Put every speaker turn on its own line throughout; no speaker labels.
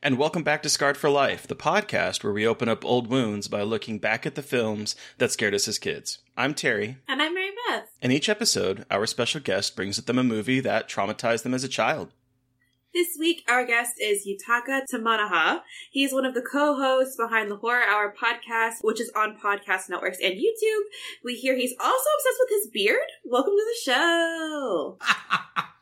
And welcome back to Scarred for Life, the podcast where we open up old wounds by looking back at the films that scared us as kids. I'm Terry,
And I'm Mary Beth.
In each episode, our special guest brings with them a movie that traumatized them as a child.
This week, our guest is Yutaka Tamanaha. He's one of the co-hosts behind the Horror Hour podcast, which is on podcast networks and YouTube. We hear he's also obsessed with his beard. Welcome to the show.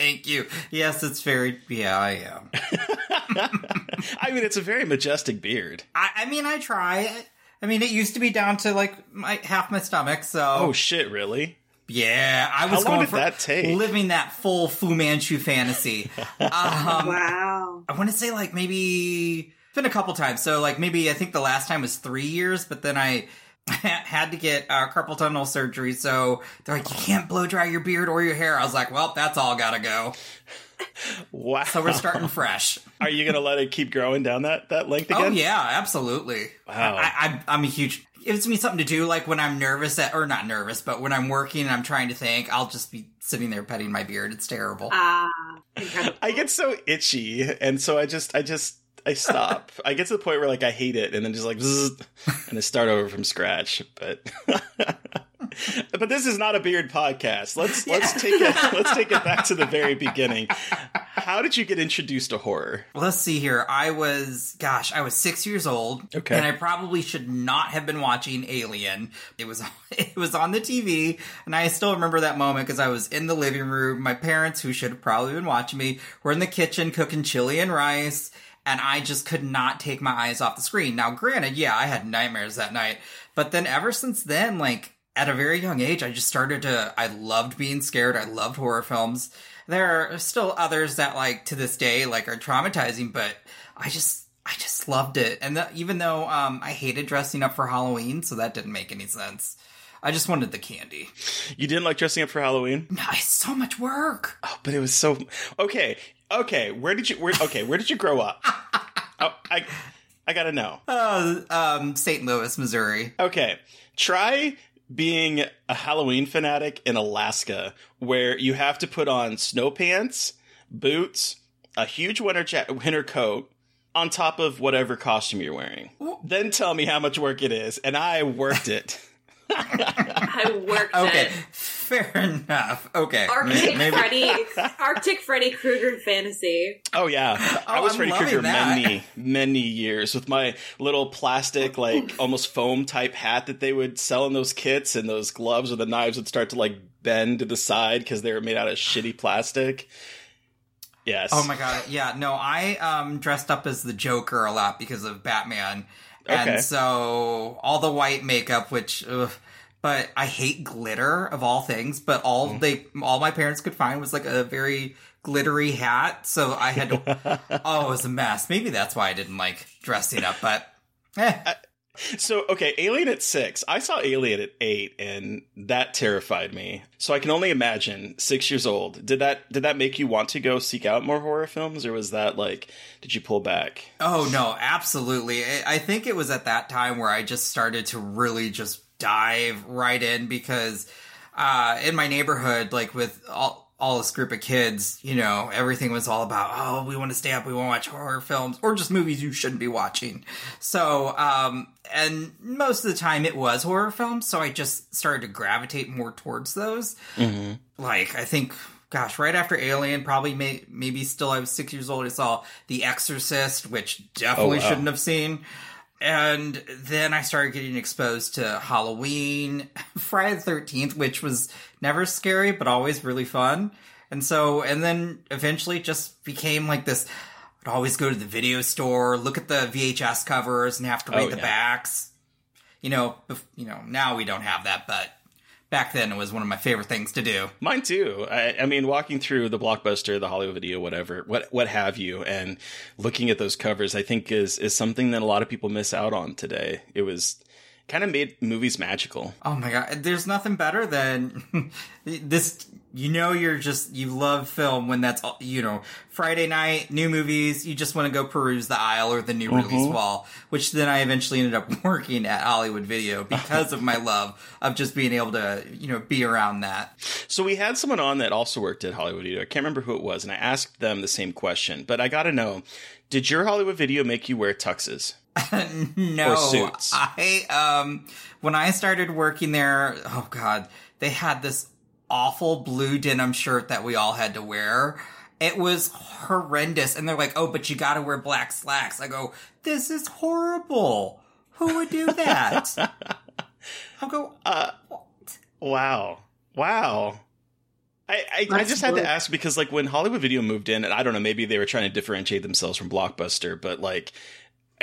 Thank you. Yes, it's very. Yeah, I am.
I mean, it's a very majestic beard.
I, I mean, I try. I mean, it used to be down to like my half my stomach. So,
Oh, shit, really?
yeah, I was
long
going for
that take?
living that full Fu Manchu fantasy. um,
wow.
I want to say like maybe it's been a couple times. So like maybe I think the last time was three years, but then I had to get uh, carpal tunnel surgery. So they're like, you can't blow dry your beard or your hair. I was like, well, that's all gotta go.
Wow.
So we're starting fresh.
Are you going to let it keep growing down that, that length again?
Oh yeah, absolutely.
Wow.
I, I, I'm a huge. It gives me something to do, like when I'm nervous, at, or not nervous, but when I'm working and I'm trying to think, I'll just be sitting there petting my beard. It's terrible.
Ah, incredible.
I get so itchy, and so I just, I just, I stop. I get to the point where like I hate it, and then just like, zzz, and I start over from scratch. But, but this is not a beard podcast. Let's let's take it. Let's take it back to the very beginning. How did you get introduced to horror?
Well, let's see here. I was, gosh, I was six years old,
Okay.
and I probably should not have been watching Alien. It was, it was on the TV, and I still remember that moment because I was in the living room. My parents, who should have probably been watching me, were in the kitchen cooking chili and rice, and I just could not take my eyes off the screen. Now, granted, yeah, I had nightmares that night, but then ever since then, like at a very young age, I just started to. I loved being scared. I loved horror films. There are still others that, like to this day, like are traumatizing, but I just. I just loved it, and the, even though um, I hated dressing up for Halloween, so that didn't make any sense. I just wanted the candy.
You didn't like dressing up for Halloween,
No, it's so much work.
oh, but it was so okay. Okay, where did you? Where, okay, where did you grow up? Oh, I, I gotta know.
Uh, um, St. Louis, Missouri.
Okay, try being a Halloween fanatic in Alaska, where you have to put on snow pants, boots, a huge winter ja- winter coat, on top of whatever costume you're wearing. Then tell me how much work it is, and I worked it.
I worked
Okay,
it.
Fair enough. Okay,
Arctic
maybe.
Freddy, Arctic Freddy Krueger fantasy.
Oh yeah, I
Oh,
was
I'm
Freddy Krueger many, many years with my little plastic, like almost foam type hat that they would sell in those kits, and those gloves where the knives would start to like bend to the side because they were made out of shitty plastic. Yes.
Oh my god, yeah, no, I um dressed up as the Joker a lot because of Batman. And so all the white makeup, which ugh, but I hate glitter of all things. But all they, all my parents could find was like a very glittery hat. So I had to, oh, it was a mess. Maybe that's why I didn't like dressing up, but eh.
So, okay, Alien at six. I saw Alien at eight, and that terrified me. So I can only imagine six years old. Did that did that make you want to go seek out more horror films, or was that like did you pull back?
Oh no, absolutely. I I think it was at that time where I just started to really just dive right in because uh, in my neighborhood, like with all all this group of kids, you know, everything was all about, oh, we want to stay up, we want to watch horror films or just movies you shouldn't be watching. So, um, and most of the time it was horror films, so I just started to gravitate more towards those. Like, I think, gosh, right after Alien, probably may, maybe still I was six years old, I saw The Exorcist, which definitely
Oh, wow.
shouldn't have seen. And then I started getting exposed to Halloween, Friday the 13th, which was never scary, but always really fun. And so, and then eventually just became like this. I'd always go to the video store, look at the VHS covers and have to read
Oh,
the
yeah.
backs. You know, bef- you know, now we don't have that, but back then it was one of my favorite things to do.
Mine too. I, I mean, walking through the blockbuster, the Hollywood video, whatever, what what have you, and looking at those covers, I think is is something that a lot of people miss out on today. It was kind of made movies magical.
Oh my god, there's nothing better than this. You know, you're just you love film when that's all- you know Friday night new movies. You just want to go peruse the aisle or the new release wall. Which then I eventually ended up working at Hollywood Video because of my love of just being able to you know be around that.
So we had someone on that also worked at Hollywood Video. I can't remember who it was, and I asked them the same question. But I got to know: Did your Hollywood Video make you wear tuxes?
no,
Or suits.
I um when I started working there, oh god, they had this awful blue denim shirt that we all had to wear. It was horrendous, and they're like, "Oh, but you got to wear black slacks." I go, "This is horrible. Who would do that?" I go,
Uh, Wow. Wow. I, I, I just had to ask because like when Hollywood Video moved in, and I don't know, maybe they were trying to differentiate themselves from Blockbuster, but like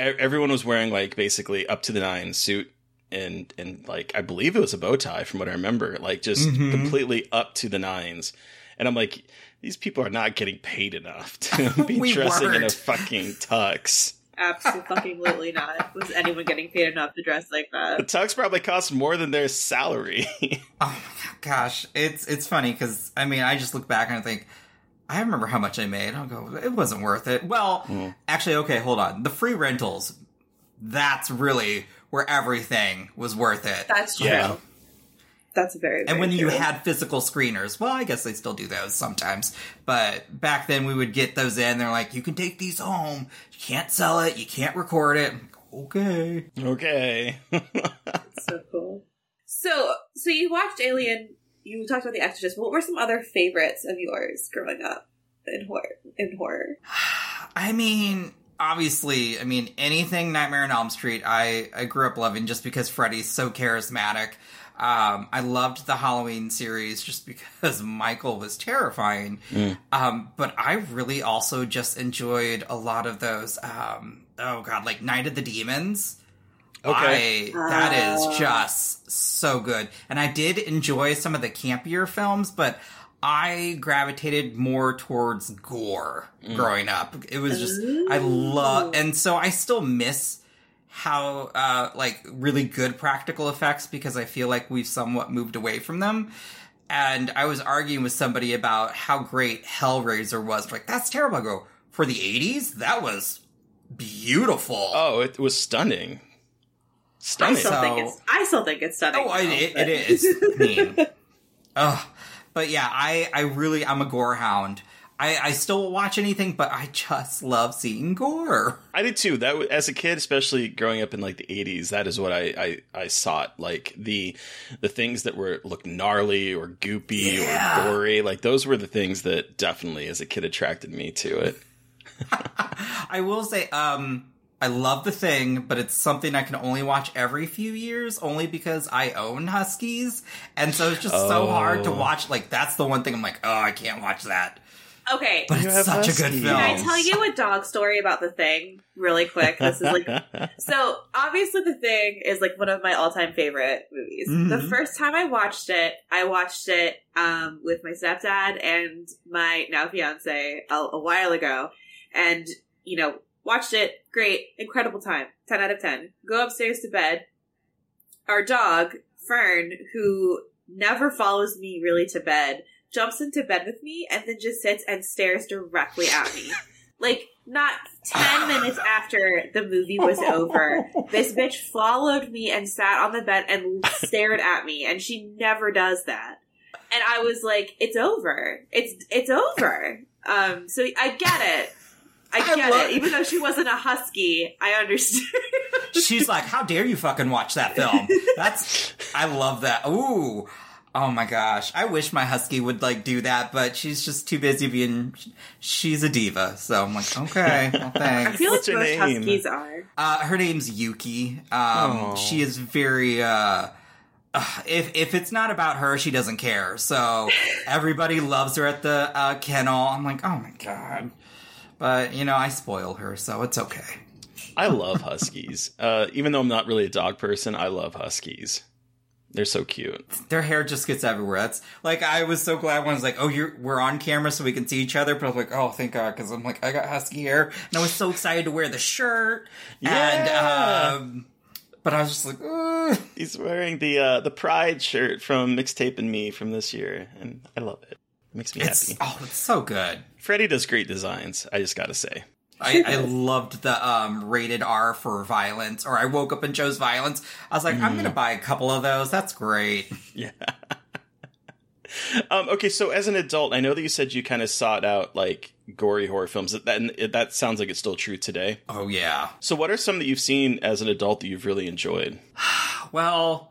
e- everyone was wearing like basically up to the nine suit and and like I believe it was a bow tie from what I remember, like just
Mhm.
completely up to the nines. And I'm like, these people are not getting paid enough to be
We
dressing in a fucking tux.
Absolutely not. Was anyone getting paid enough to dress like that?
The tux probably costs more than their salary.
Oh my gosh, it's it's funny because I mean I just look back and I think I remember how much I made. I'll go, it wasn't worth it. Well, actually, okay, hold on. The free rentals, that's really where everything was worth it.
That's true.
Yeah.
That's very, very
and when you had physical screeners, well, I guess they still do those sometimes. But back then, we would get those in. They're like, you can take these home. You can't sell it. You can't record it. Okay.
okay.
so cool. So, so you watched Alien. You talked about The Exorcist. What were some other favorites of yours growing up in horror? In horror,
I mean, obviously, I mean, anything Nightmare on Elm Street, I, I grew up loving just because Freddy's so charismatic. Um, I loved the Halloween series just because Michael was terrifying. Um, but I really also just enjoyed a lot of those, um, oh god, like Night of the Demons.
Okay.
I, that
Ah.
just so good. And I did enjoy some of the campier films, but I gravitated more towards gore growing up. It was just, I love, and so I still miss how, uh, like really good practical effects because I feel like we've somewhat moved away from them. And I was arguing with somebody about how great Hellraiser was. Like, that's terrible. I go, for the 80s, that was beautiful.
Oh, it was stunning.
I
Stunning.
still
So-
think it's. I still think it's stunning.
Oh, I,
now,
it, it is. I mean, ugh. But yeah, I, I really, I'm a gore hound. I, I still watch anything, but I just love seeing gore.
I did too. That as a kid, especially growing up in like the '80s, that is what I, I I sought. Like the the things that were look gnarly or goopy
Yeah.
or gory. Like those were the things that definitely, as a kid, attracted me to it.
I will say, um, I love the thing, but it's something I can only watch every few years, only because I own Huskies, and so it's just so hard to
Oh.
watch. Like that's the one thing I'm like, oh, I can't watch that.
Okay.
but
You
it's
have
such a good
huskies.
film.
Can I tell you a dog story about the thing really quick? This is like so obviously the thing is like one of my all-time favorite movies. The
Mhm.
first time I watched it, I watched it um with my stepdad and my now fiance a, a while ago and you know, watched it, great, incredible time. 10 out of 10. Go upstairs to bed. Our dog, Fern, who never follows me really to bed, jumps into bed with me and then just sits and stares directly at me. Like, not 10 minutes after the movie was over, this bitch followed me and sat on the bed and stared at me, and she never does that. And I was like, it's over. It's, it's over. Um, so I get it. I
I
get
love-
it. Even though she wasn't a husky, I understood.
She's like, "How dare you fucking watch that film?" That's I love that. Ooh. Oh my gosh. I wish my husky would like do that, but she's just too busy being she's a diva. So I'm like, "Okay, well,
I feel
What's
like
her
most
name?
huskies are.
Uh, her name's Yuki. Um, she is very. Uh, uh, if if it's not about her, she doesn't care. So everybody loves her at the uh, kennel. I'm like, oh my god. But you know, I spoil her, so it's okay.
I love huskies. Uh, even though I'm not really a dog person, I love huskies. They're so cute.
Their hair just gets everywhere. That's like I was so glad when I was like, oh, you're we're on camera so we can see each other. But I was like, oh, thank God, because I'm like, I got husky hair, and I was so excited to wear the shirt.
Yeah.
And um, but I was just like, Ugh.
He's wearing the uh, the Pride shirt from Mixtape and Me from this year, and I love it. It makes me
it's
happy.
oh, it's so good.
Freddie does great designs. I just gotta say.
I, I loved the um, rated R for violence, or I woke up and chose violence. I was like, I'm
Mm.
gonna buy a couple of those. That's great.
Yeah. um, okay, so as an adult, I know that you said you kind of sought out like gory horror films. That that, that sounds like it's still true today.
Oh yeah.
So, what are some that you've seen as an adult that you've really enjoyed?
Well,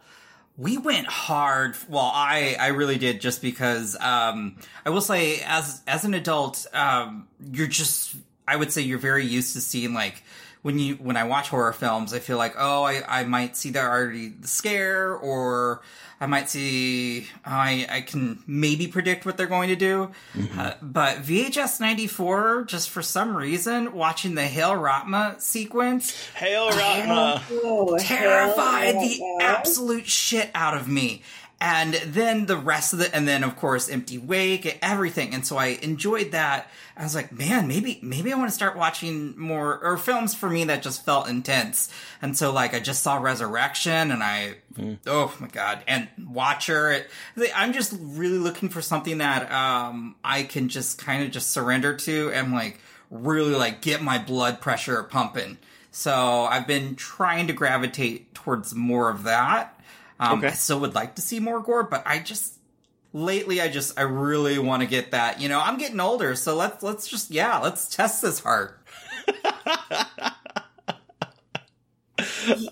we went hard. Well, I I really did just because um, I will say as as an adult, um, you're just I would say you're very used to seeing like when you when I watch horror films, I feel like oh I I might see the already the scare or I might see I I can maybe predict what they're going to do. Uh, but VHS 94 just for some reason watching the Hail Raatma sequence
Hail Raatma!
terrified the absolute shit out of me. And then the rest of the, and then of course Empty Wake, everything. And so I enjoyed that. I was like, man, maybe, maybe I want to start watching more, or films for me that just felt intense. And so like I just saw Resurrection and I, oh my God, and Watcher. It, I'm just really looking for something that, um, I can just kind of just surrender to and like really like get my blood pressure pumping. So I've been trying to gravitate towards more of that. Um,
Okay.
I still would like to see more gore, but I just lately I just I really want to get that. You know, I'm getting older, so let's let's just yeah, let's test this heart.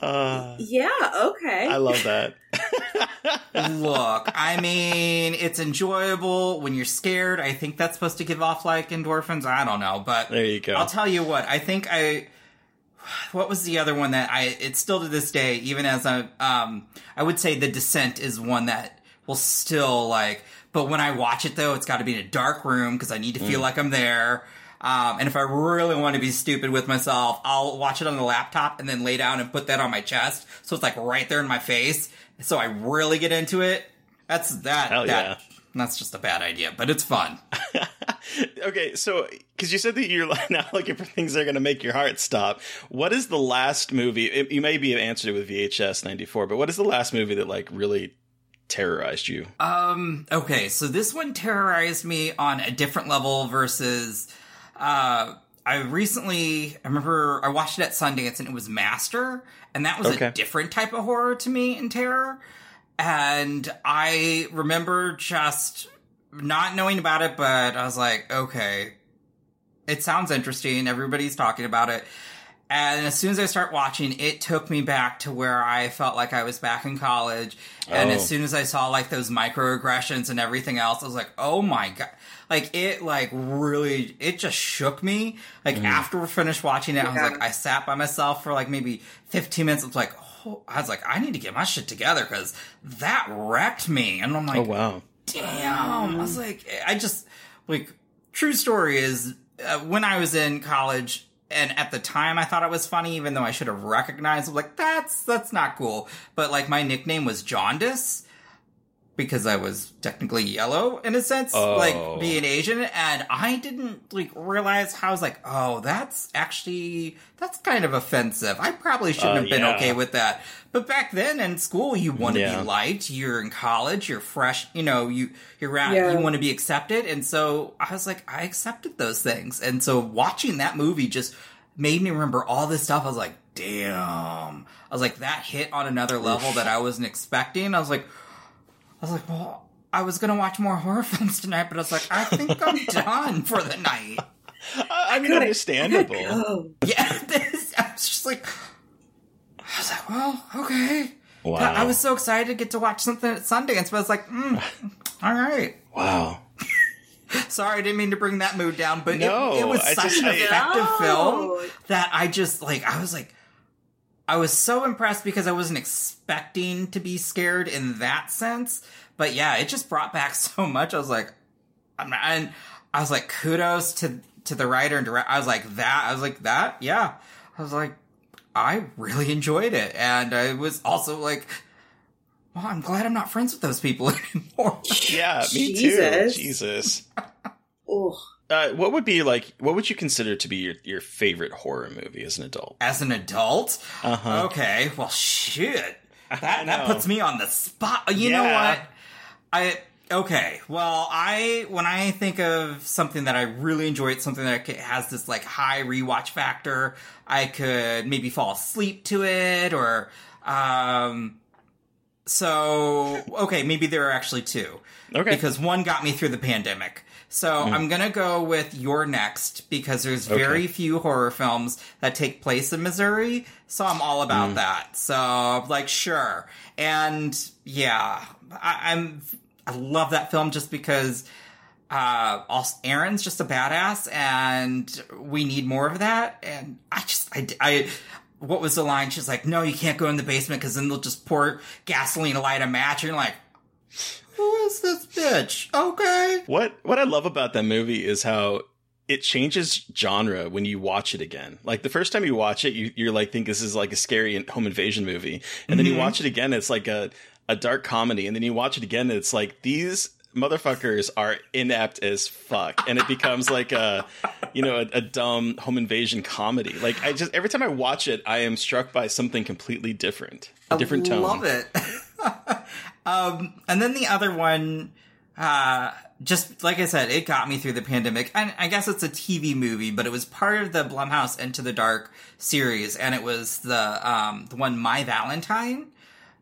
Uh,
Yeah, okay.
I love that.
Look, I mean, it's enjoyable when you're scared. I think that's supposed to give off like endorphins. I don't know, but
There you go.
I'll tell you what. I think I. What was the other one that I? It's still to this day, even as a, um, I would say the Descent is one that will still like. But when I watch it though, it's got to be in a dark room because I need to feel like I'm there. Um, and if I really want to be stupid with myself, I'll watch it on the laptop and then lay down and put that on my chest, so it's like right there in my face. So I really get into it. That's that.
Hell
that
yeah.
That's just a bad idea, but it's fun.
okay, so because you said that you're now looking for things that are going to make your heart stop. What is the last movie? It, you maybe have answered it with VHS '94, but what is the last movie that like really terrorized you?
Um, okay, so this one terrorized me on a different level versus uh I recently I remember I watched it at Sundance and it was Master, and that was
Okay.
a different type of horror to me in terror. And I remember just not knowing about it, but I was like, okay, it sounds interesting. Everybody's talking about it. And as soon as I start watching, it took me back to where I felt like I was back in college. And
Oh.
as soon as I saw like those microaggressions and everything else, I was like, oh my god. Like it like really it just shook me. Like mm. after we finished watching it, I was like I sat by myself for like maybe 15 minutes. I was like, oh, I was like, I need to get my shit together because that wrecked me. And I'm like,
Oh wow!
damn. I was like, I just like true story is uh, when I was in college and at the time I thought it was funny even though I should have recognized like that's that's not cool. But like my nickname was Jaundice because I was technically yellow in a sense,
Oh.
like being Asian, and I didn't like realize how I was like, oh, that's actually that's kind of offensive. I probably shouldn't
Uh,
have been
yeah.
okay with that. But back then in school, you want to
Yeah.
be liked. You're in college. You're fresh. You know, you you're around.
Yeah.
You want to be accepted, and so I was like, I accepted those things, and so watching that movie just made me remember all this stuff. I was like, damn. I was like, that hit on another level that I wasn't expecting. I was like, I was like, well, I was gonna watch more horror films tonight, but I was like, I think I'm done for the night.
I mean, understandable.
Oh,
Yeah, this, I was just like, I was like, well, okay.
Wow.
I was so excited to get to watch something at Sundance, but I was like, mm, all right.
Wow.
Sorry, I didn't mean to bring that mood down, but
No,
it, it was such
just-
an
I-
effective
No.
film that I just like. I was like, I was so impressed because I wasn't expecting to be scared in that sense. But yeah, it just brought back so much. I was like, I'm not, and I was like, kudos to to the writer and director. I was like that. I was like that. Yeah. I was like, I really enjoyed it, and I was also like. Well, I'm glad I'm not friends with those people anymore.
Yeah, me
Jesus.
too. Jesus.
oh.
Uh, what would be like? What would you consider to be your, your favorite horror movie as an adult?
as an adult.
Uh-huh.
Okay, well, shit. That that puts me on the spot. You know what? I okay. Well, I when I think of something that I really enjoy, it's something that has this like high rewatch factor. I could maybe fall asleep to it, or um. So okay, maybe there are actually two.
Okay.
Because one got me through the pandemic. So I'm gonna go with You're Next because there's very few horror films that take place in Missouri. So I'm all about that. So like sure. And yeah, I, I'm I love that film just because uh also Erin's just a badass and we need more of that. And I just I, I what was the line? She's like, no, you can't go in the basement because then they'll just pour gasoline to light a match. And you're like, who is this bitch? Okay.
What what I love about that movie is how it changes genre when you watch it again. Like the first time you watch it, you, you're like think this is like a scary home invasion movie, and then you mm-hmm. watch it again, it's like a a dark comedy, and then you watch it again, it's like these motherfuckers are inept as fuck, and it becomes like a you know a, a dumb home invasion comedy. Like I just every time I watch it, I am struck by something completely different, a different tone.
I love it. um, and then the other one, uh, just like I said, it got me through the pandemic. And I guess it's a TV movie, but it was part of the Blumhouse Into the Dark series, and it was the um, the one My Valentine.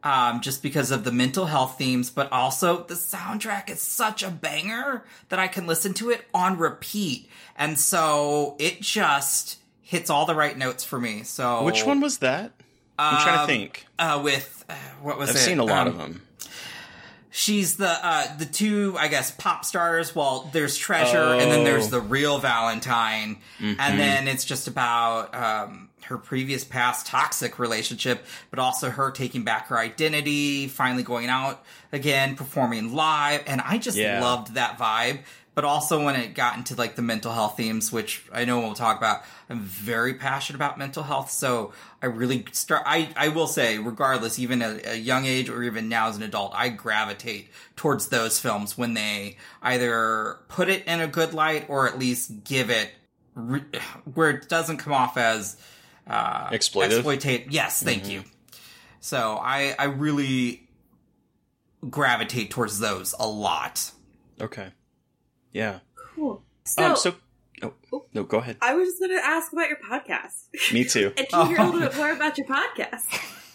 Um, just because of the mental health themes, but also the soundtrack is such a banger that I can listen to it on repeat. And so it just hits all the right notes for me. So
Which one was that? I'm trying to
Um,
think.
uh, with uh, what was
I've
it?
seen a lot
Um,
of them.
She's the uh, the two, I guess, pop stars. Well, there's Treasure, and then there's
Oh.
the real Valentine,
Mm-hmm.
and then it's just about um, her previous past toxic relationship, but also her taking back her identity, finally going out again, performing live, and I just
Yeah.
loved that vibe. But also when it got into like the mental health themes, which I know we'll talk about, I'm very passionate about mental health. So I really start. I I will say, regardless, even at a young age or even now as an adult, I gravitate towards those films when they either put it in a good light or at least give it re- where it doesn't come off as uh,
Exploitive?
Exploitate. Yes, thank you. So I I really gravitate towards those a lot.
Okay. Yeah.
Cool. So,
um. So. Oh, no. Go ahead.
I was just going to ask about your podcast
Me too.
and can you hear a little bit more about your podcast.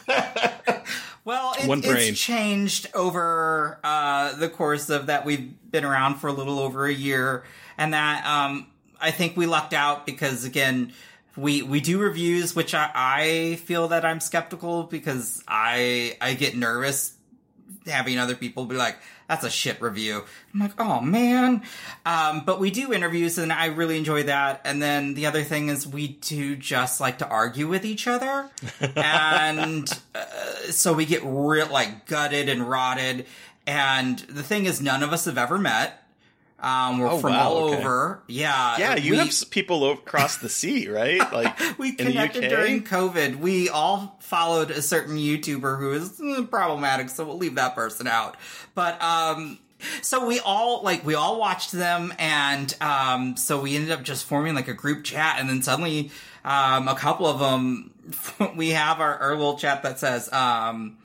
Well, it,
One brain.
it's changed over uh, the course of that. We've been around for a little over a year, and that um, I think we lucked out because again, we we do reviews, which I, I feel that I'm skeptical because I I get nervous having other people be like, "That's a shit review." I'm like, "Oh man," um, but we do interviews, and I really enjoy that. And then the other thing is, we do just like to argue with each other, and uh, so we get real like gutted and rotted. And the thing is, none of us have ever met. Um, we're
Oh,
from
wow,
all
okay.
over. Yeah.
Yeah, you
we-
have people across the sea, right? Like
we connected during COVID. We all followed a certain YouTuber who is eh, problematic, so we'll leave that person out. But um so we all like we all watched them and um so we ended up just forming like a group chat and then suddenly um a couple of them we have our, our little chat that says um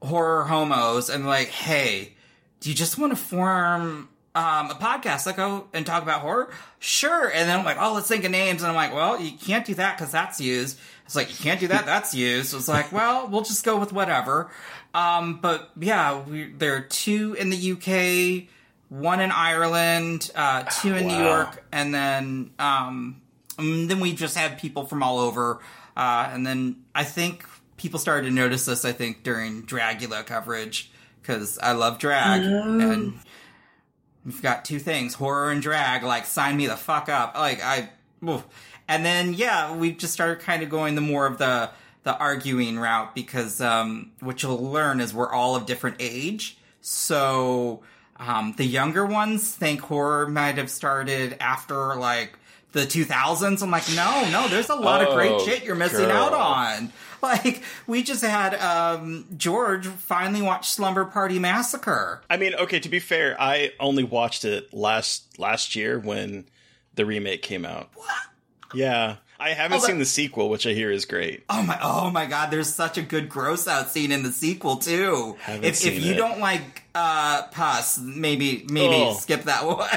horror homos and like hey do you just want to form um, a podcast that go and talk about horror? Sure. And then I'm like, oh, let's think of names. And I'm like, well, you can't do that because that's used. It's like, you can't do that. That's used. So it's like, well, we'll just go with whatever. Um, but yeah, we, there are two in the UK, one in Ireland, uh, two in New York, and then, um, and then we just had people from all over. Uh, and then I think people started to notice this, I think, during Dragula coverage because I love drag. And we've got two things horror and drag. Like, sign me the fuck up. Like, I. oof. And then, yeah, we just started kind of going the more of the the arguing route because um, what you'll learn is we're all of different age. So um, the younger ones think horror might have started after like the 2000s. I'm like, no, no, there's a lot of great
Oh,
shit you're missing out on. Like, we just had um, George finally watch Slumber Party Massacre.
I mean, okay, to be fair, I only watched it last last year when the remake came out. What? Yeah. I haven't
Oh,
seen the sequel, which I hear is great.
Oh my! Oh my God! There's such a good gross out scene in the sequel too.
Haven't
if
seen
if you
it.
don't like uh pus, maybe maybe
Oh.
skip that one.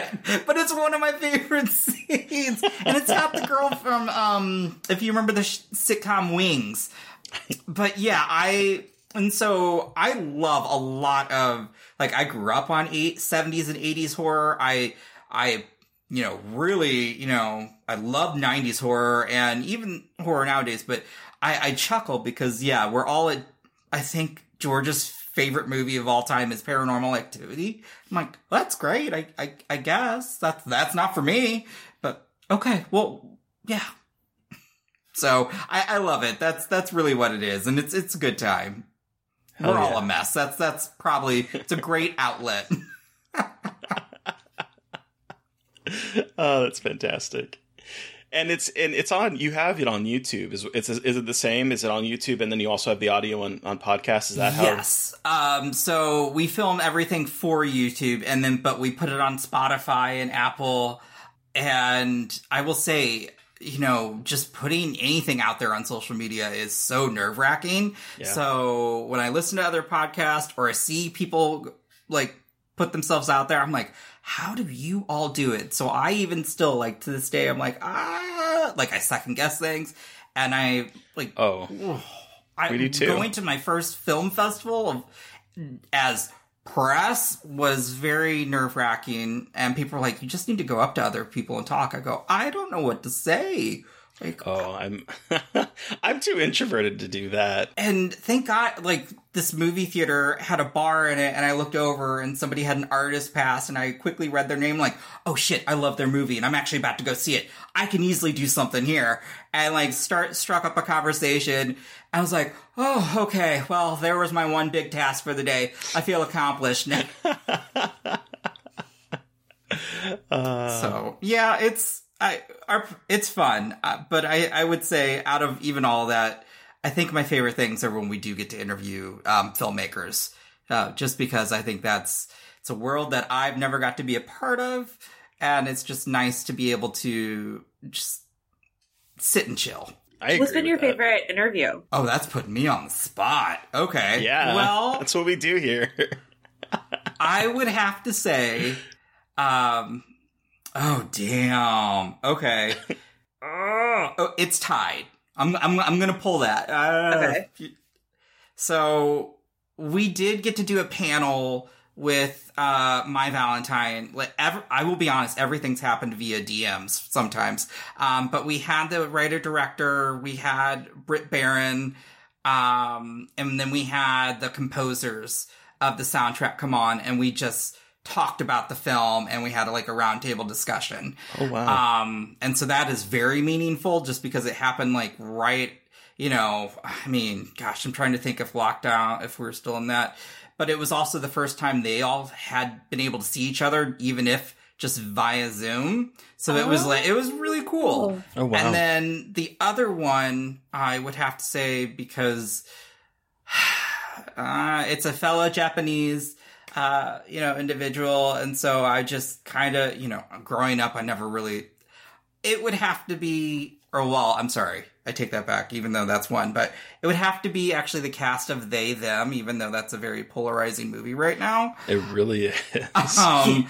But it's one of my favorite scenes, and it's got the girl from um if you remember the sh- sitcom Wings. But yeah, I and so I love a lot of like I grew up on eight seventies and eighties horror. I I you know really you know I love nineties horror and even horror nowadays. But I, I chuckle because yeah, we're all at I think George's favorite movie of all time is Paranormal Activity. I'm like, that's great. I, I I guess that's that's not for me, but okay. Well, yeah. So I, I love it. That's that's really what it is, and it's it's a good time.
Hell
We're all a mess. That's that's probably it's a great outlet.
Oh, that's fantastic. And it's and it's on. You have it on YouTube. Is it's is it the same? Is it on YouTube? And then you also have the audio on on podcast. Is that how?
Yes. Um, so we film everything for YouTube and then, but we put it on Spotify and Apple. And I will say, you know, just putting anything out there on social media is so nerve wracking.
Yeah.
So when I listen to other podcasts or I see people like put themselves out there, I'm like, how do you all do it? So I even still like to this day, I'm like, ah, like I second guess things. And I like
Oh,
I
We do too.
going to my first film festival of, as press was very nerve wracking, and people were like, "You just need to go up to other people and talk." I go, "I don't know what to say." Like,
oh, I'm I'm too introverted to do that.
and thank God, like this movie theater had a bar in it, and I looked over and somebody had an artist pass, and I quickly read their name, like, oh shit, I love their movie, and I'm actually about to go see it. I can easily do something here, and like start struck up a conversation. I was like, oh, okay, well, there was my one big task for the day. I feel accomplished now. so yeah, it's I our it's fun, uh, but I I would say out of even all that, I think my favorite things are when we do get to interview um, filmmakers, uh, just because I think that's it's a world that I've never got to be a part of, and it's just nice to be able to just sit and chill.
I agree
What's been your
that.
favorite interview?
Oh, that's putting me on the spot. Okay.
Yeah.
Well,
that's what we do here.
I would have to say, um, oh damn. Okay. oh, it's tied. I'm I'm I'm gonna pull that. Uh,
Okay.
So we did get to do a panel with uh my Valentine. Like, ever, I will be honest, everything's happened via DMs sometimes. Um, but we had the writer director, we had Britt Baron, um, and then we had the composers of the soundtrack come on, and we just talked about the film, and we had like a roundtable discussion.
Oh wow.
Um, and so that is very meaningful just because it happened like right, you know, I mean, gosh, I'm trying to think if lockdown, if we're still in that, but it was also the first time they all had been able to see each other, even if just via Zoom. So it was like it was really cool.
Oh, wow.
And then the other one I would have to say because uh, it's a fellow Japanese uh, you know, individual. And so I just kind of, you know, growing up, I never really, it would have to be, or well, I'm sorry, I take that back, even though that's one, but it would have to be actually the cast of They, Them, even though that's a very polarizing movie right now.
It really is.
Um,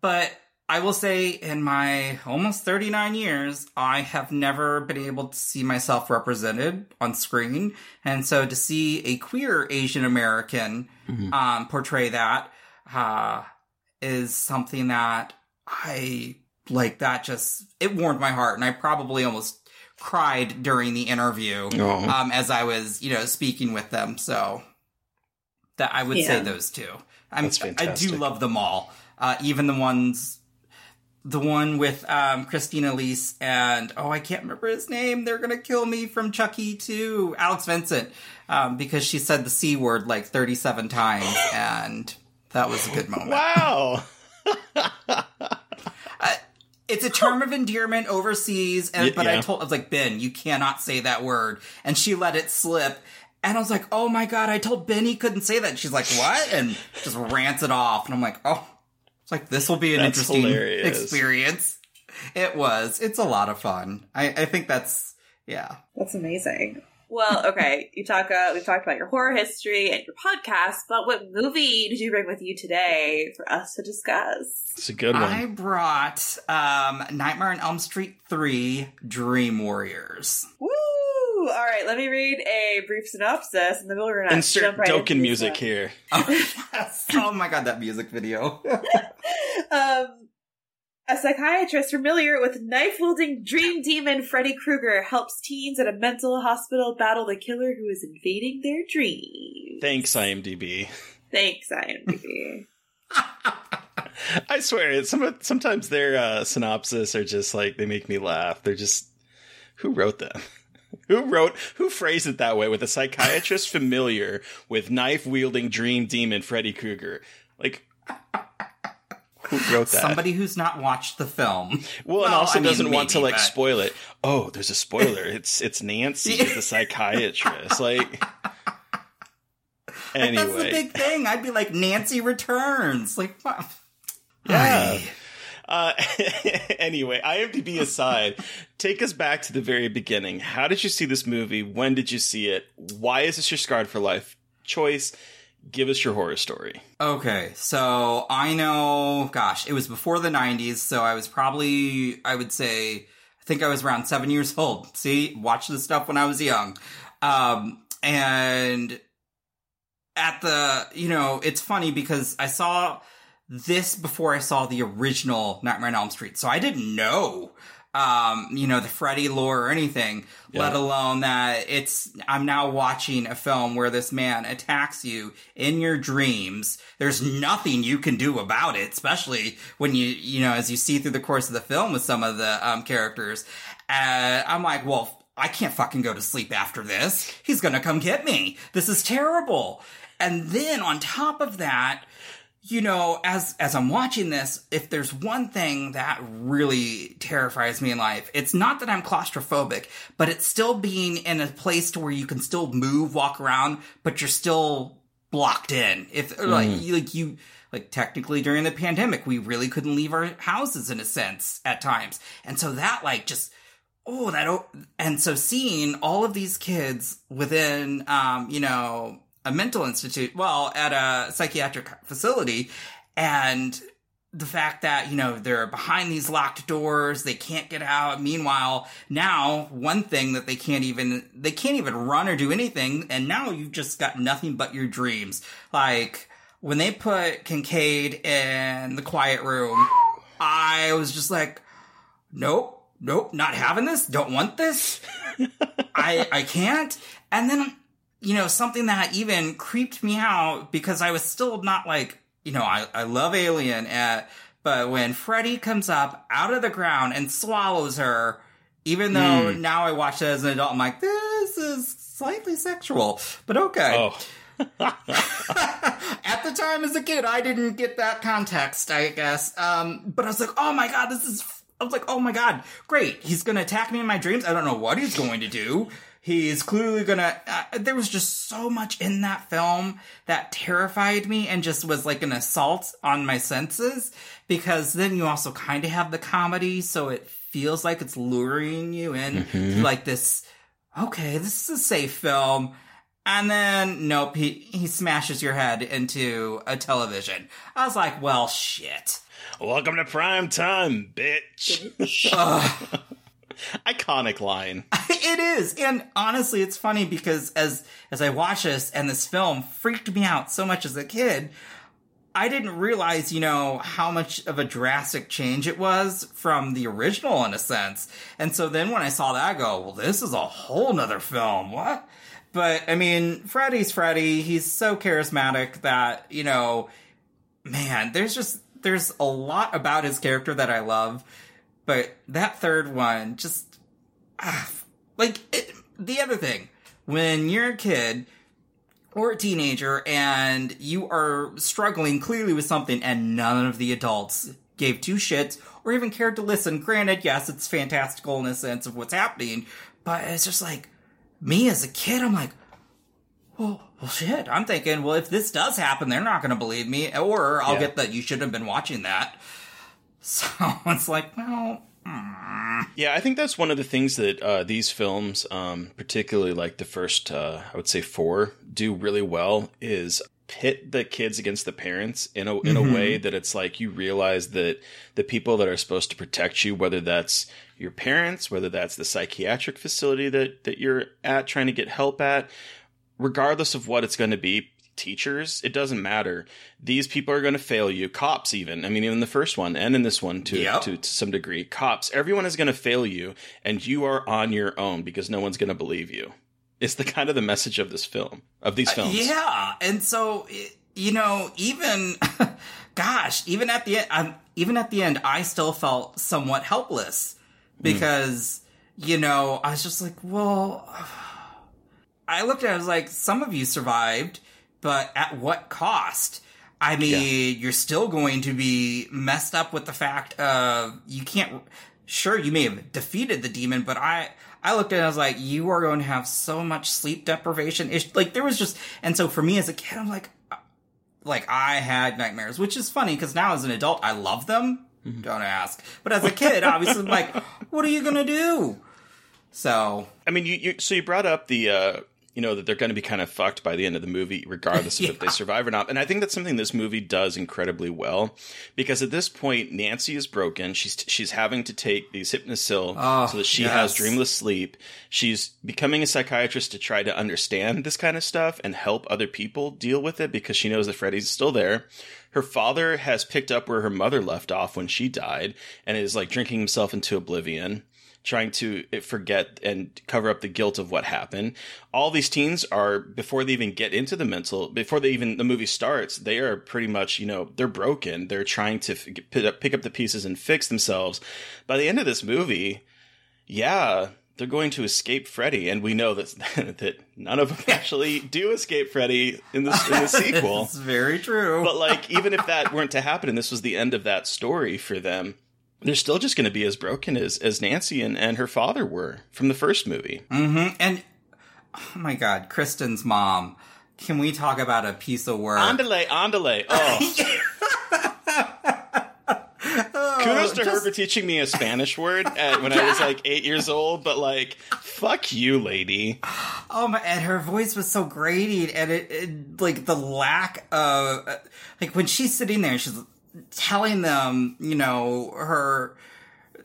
but I will say, in my almost 39 years, I have never been able to see myself represented on screen. And so to see a queer Asian American um, portray that uh, is something that I like, that just, it warmed my heart. And I probably almost cried during the interview
Oh.
um, as I was, you know, speaking with them. So that I would say those two. I'm,
That's
I do love them all, uh, even the ones, the one with um, Christine Elise and oh, I can't remember his name. They're gonna kill me from Chucky too, Alex Vincent, um, because she said the c word like thirty-seven times, and that was a good moment.
wow.
It's a term of endearment overseas, and
Y-
but I told I was like Ben, you cannot say that word, and she let it slip. And I was like, "Oh my god!" I told Ben he couldn't say that. And she's like, "What?" And just rants it off. And I'm like, "Oh, like this will be an
That's
interesting
hilarious.
experience." It was. It's a lot of fun. I, I think that's yeah.
That's amazing. Well, okay, Yutaka, we've talked about your horror history and your podcast, but what movie did you bring with you today for us to discuss?
It's a good one.
I brought um, Nightmare on Elm Street three Dream Warriors.
Woo! All right, let me read a brief synopsis, and then we'll gonna
Insert
jump right
Dokken music
this
here.
Oh, yes. oh my god, that music video.
um, a psychiatrist familiar with knife-wielding dream demon Freddy Krueger helps teens at a mental hospital battle the killer who is invading their dreams.
Thanks, IMDb.
Thanks, IMDb.
I swear, some sometimes their uh, synopsis are just like they make me laugh. They're just who wrote them? Who wrote? Who phrased it that way? With a psychiatrist familiar with knife wielding dream demon Freddy Krueger. Like, who wrote that?
Somebody who's not watched the film.
well, and
Well,
also
I
doesn't want to like
but-
spoil it. Oh, there's a spoiler. It's it's Nancy, the psychiatrist. Like,
Like, that's the
anyway,
big thing. I'd be like, Nancy returns. Like, what?
Yeah. Uh, anyway, IMDb aside, take us back to the very beginning. How did you see this movie? When did you see it? Why is this your Scarred for Life choice? Give us your horror story.
Okay, so I know, gosh, it was before the 90s, so I was probably, I would say, I think I was around seven years old. See, watched this stuff when I was young. Um, and at the, you know, it's funny because I saw this before I saw the original Nightmare on Elm Street, so I didn't know. Um, you know, the Freddy lore or anything, let alone that it's, I'm now watching a film where this man attacks you in your dreams. There's nothing you can do about it, especially when you, you know, as you see through the course of the film with some of the, um, characters. Uh, I'm like, well, I can't fucking go to sleep after this. He's gonna come get me. This is terrible. And then on top of that, you know, as as I'm watching this, if there's one thing that really terrifies me in life, it's not that I'm claustrophobic, but it's still being in a place to where you can still move, walk around, but you're still blocked in. If like you like you like technically during the pandemic, we really couldn't leave our houses in a sense at times. And so that like just oh that and so seeing all of these kids within um you know a mental institute well at a psychiatric facility and the fact that you know they're behind these locked doors they can't get out meanwhile now one thing that they can't even they can't even run or do anything and now you've just got nothing but your dreams like when they put kincaid in the quiet room i was just like nope, nope, not having this, don't want this. I I can't. And then you know, something that even creeped me out because I was still not like, you know, I, I love Alien, uh, but when Freddy comes up out of the ground and swallows her, even though now I watch it as an adult, I'm like, this is slightly sexual, but okay.
Oh,
At the time as a kid, I didn't get that context, I guess. Um, but I was like, oh my god, this is. I was like, oh my god, great. He's gonna attack me in my dreams. I don't know what he's going to do. He's clearly gonna. Uh, there was just so much in that film that terrified me and just was like an assault on my senses. Because then you also kind of have the comedy, so it feels like it's luring you in to like this. Okay, this is a safe film. And then, nope, he, he smashes your head into a television. I was like, well, shit.
Welcome to prime time, bitch. Iconic line.
it is. And honestly, it's funny because as, as I watch this and this film freaked me out so much as a kid, I didn't realize, you know, how much of a drastic change it was from the original in a sense. And so then when I saw that, I go, well, this is a whole nother film. What? But I mean, Freddy's Freddy. He's so charismatic that, you know, man, there's just, there's a lot about his character that I love. But that third one, just, ah, like, it, the other thing, when you're a kid, or a teenager and you are struggling clearly with something and none of the adults gave two shits or even cared to listen. Granted, yes, it's fantastical in a sense of what's happening, but it's just like me as a kid, I'm like, well, well shit. I'm thinking, well, if this does happen, they're not going to believe me, or I'll
Yeah.
get that you shouldn't have been watching that. So it's like, well,
Yeah, I think that's one of the things that uh, these films, um, particularly like the first, uh, I would say four, do really well is pit the kids against the parents in a in a way that it's like you realize that the people that are supposed to protect you, whether that's your parents, whether that's the psychiatric facility that that you're at trying to get help at, regardless of what it's going to be teachers it doesn't matter. These people are going to fail you. Cops even. I mean even the first one and in this one to,
Yep.
to, to some degree. Cops everyone is going to fail you and you are on your own because no one's going to believe you. It's the kind of the message of this film of these uh, films.
Yeah, and so you know, even gosh, even at the end, I'm, even at the end, I still felt somewhat helpless hmm. because you know I was just like, well, I looked at it I was like, some of you survived, but at what cost? I mean, you're still going to be messed up with the fact of you can't. Sure, you may have defeated the demon, but I I looked at it. I was like, you are going to have so much sleep deprivation. It's, like there was just, and so for me as a kid, I'm like, uh, like I had nightmares, which is funny because now as an adult, I love them. Don't ask. But as a kid, obviously, I'm like, what are you gonna do? So
I mean, you, you so you brought up the uh, you know that they're going to be kind of fucked by the end of the movie, regardless of if they survive or not. And I think that's something this movie does incredibly well because at this point, Nancy is broken. She's she's having to take these Hypnocil
Oh,
so that she
yes.
has dreamless sleep. She's becoming a psychiatrist to try to understand this kind of stuff and help other people deal with it because she knows that Freddy's still there. Her father has picked up where her mother left off when she died and is like drinking himself into oblivion trying to eh, forget and cover up the guilt of what happened. All these teens are before they even get into the mental, before they even the movie starts, they are pretty much you know they're broken. They're trying to pick up the pieces and fix themselves. By the end of this movie, yeah. They're going to escape Freddy, and we know that that none of them actually do escape Freddy in the, in the sequel.
it's very true.
But like, even if that weren't to happen, and this was the end of that story for them, they're still just going to be as broken as as Nancy and, and her father were from the first movie.
Mm-hmm. And oh my god, Kristen's mom. Can we talk about a piece of work?
Andale, andale. Oh. Kudos oh, to her for teaching me a Spanish word at, when I was like eight years old, but like, fuck you, lady.
Oh my! And her voice was so grating, and it, it like the lack of like when she's sitting there, she's telling them, you know, her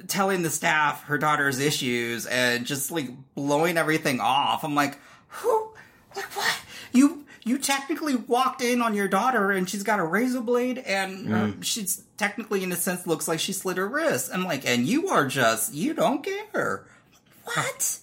telling the staff her daughter's issues, and just like blowing everything off. I'm like, who? Like what? You you technically walked in on your daughter, and she's got a razor blade, and uh, she's technically, in a sense, looks like she slit her wrist. I'm like, and you are just you don't care. What?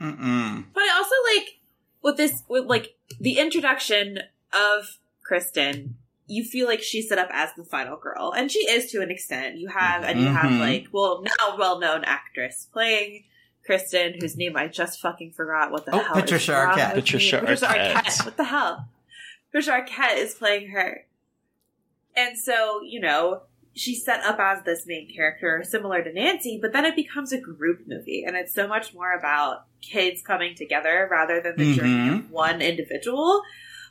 Mm-mm.
But I also like with this with like the introduction of Kristen, you feel like she's set up as the final girl. And she is to an extent. You have and you have
Mhm.
like well now well known actress playing Kristen, whose name I just fucking forgot. What the
Oh,
hell?
Patricia
is wrong
Arquette.
with
Patricia?
Patricia
Arquette.
Arquette. What the hell? Patricia Arquette is playing her, and so you know she's set up as this main character, similar to Nancy, but then it becomes a group movie, and it's so much more about kids coming together rather than the journey
Mhm.
of one individual.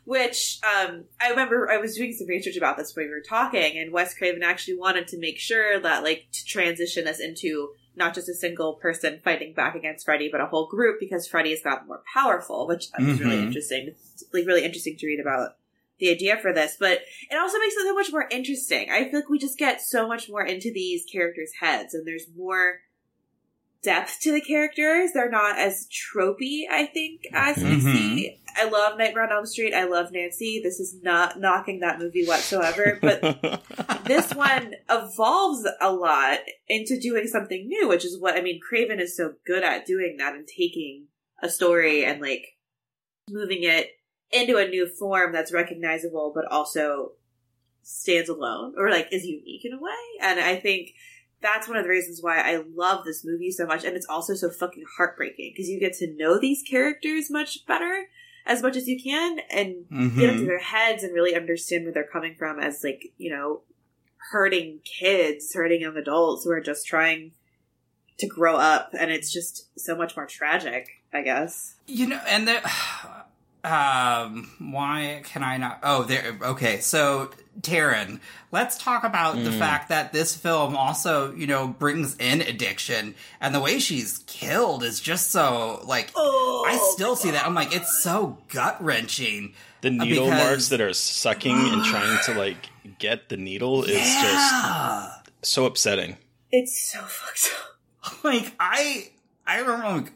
Which um, I remember I was doing some research about this when we were talking, and Wes Craven actually wanted to make sure that like to transition us into not just a single person fighting back against Freddy, but a whole group because Freddy has gotten more powerful, which was really
Mhm.
interesting. Like really interesting to read about the idea for this, but it also makes it so much more interesting. I feel like we just get so much more into these characters' heads, and there's more depth to the characters. They're not as tropey, I think, as
Mhm.
see. I love Nightmare on Elm Street. I love Nancy. This is not knocking that movie whatsoever, but this one evolves a lot into doing something new, which is what I mean. Craven is so good at doing that and taking a story and like moving it into a new form that's recognizable, but also stands alone or like is unique in a way. And I think that's one of the reasons why I love this movie so much. And it's also so fucking heartbreaking because you get to know these characters much better as much as you can and mm-hmm. get into their heads and really understand where they're coming from as like, you know, hurting kids, hurting young adults who are just trying to grow up. And it's just so much more tragic, I guess.
You know, and the um, why can I not? Oh, there. Okay, so Taryn, let's talk about the
Mm.
fact that this film also, you know, brings in addiction, and the way she's killed is just so like.
Oh,
I still see that. I'm like, it's so gut wrenching.
the needle
because-
marks that are sucking and trying to like get the needle is just so upsetting.
It's so fucked up.
like I I remember like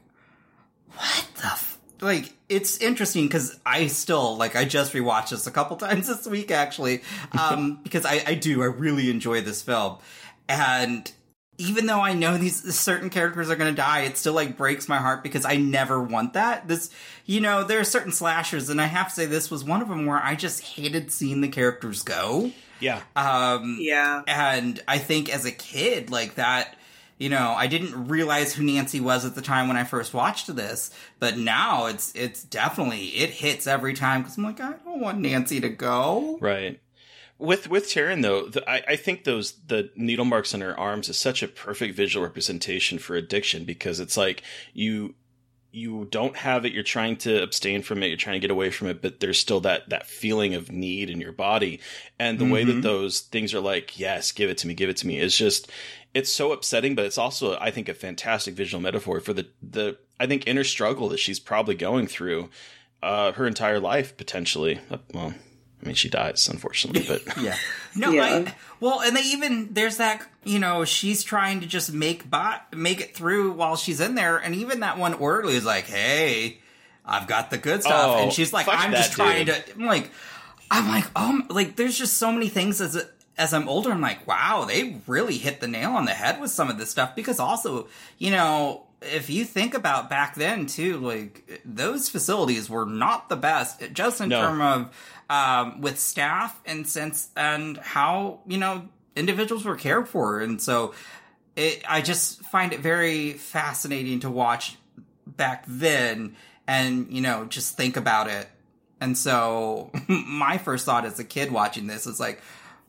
what the f-? Like it's interesting because I still like I just rewatched this a couple times this week actually um because I I do I really enjoy this film and even though I know these certain characters are going to die, it still like breaks my heart because I never want that. This, you know, there are certain slashers, and I have to say this was one of them where I just hated seeing the characters go.
Yeah.
Um,
Yeah.
and I think as a kid, like that, you know, I didn't realize who Nancy was at the time when I first watched this, but now it's it's definitely it hits every time because I'm like, I don't want Nancy to go.
Right. With with Taryn though, the, I, I think those the needle marks on her arms is such a perfect visual representation for addiction because it's like you you don't have it, you're trying to abstain from it, you're trying to get away from it, but there's still that that feeling of need in your body. And the way that
Mhm.
those things are like, yes, give it to me, give it to me, is just it's so upsetting, but it's also I think a fantastic visual metaphor for the the I think inner struggle that she's probably going through uh, her entire life potentially. Uh, Well, I mean, she dies unfortunately, but
Yeah. No,
Yeah.
I well, and they even there's that you know she's trying to just make bot make it through while she's in there, and even that one orderly is like, "Hey, I've got the good stuff,"
Oh,
and she's like, "I'm just trying
dude.
to." I'm like, I'm like, um, like there's just so many things as a, as I'm older, I'm like, wow, they really hit the nail on the head with some of this stuff because also, you know. If you think about back then too, like those facilities were not the best, just in
No.
terms of um, with staff and sense and how you know individuals were cared for, and so it, I just find it very fascinating to watch back then, and you know just think about it. And so my first thought as a kid watching this is like,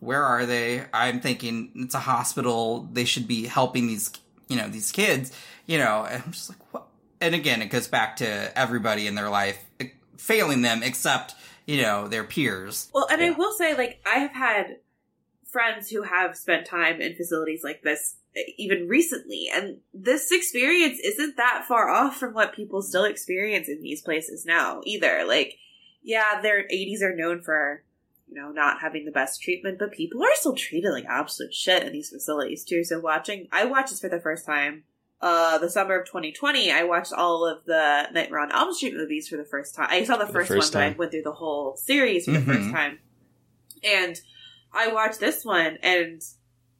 where are they? I'm thinking it's a hospital. They should be helping these you know these kids. You know, and I'm just like what. And again, it goes back to everybody in their life failing them except you know their peers.
Well, and I will say, like, I have had friends who have spent time in facilities like this even recently, and this experience isn't that far off from what people still experience in these places now either. Like, yeah, their 80s are known for, you know, not having the best treatment, but people are still treated like absolute shit in these facilities too. So watching, I watched this for the first time. Uh, the summer of 2020, I watched all of the Nightmare on Elm Street movies for the first time. I saw the
For the
first,
first
one, but I went through the whole series for the first
Mhm.
time. And I watched this one, and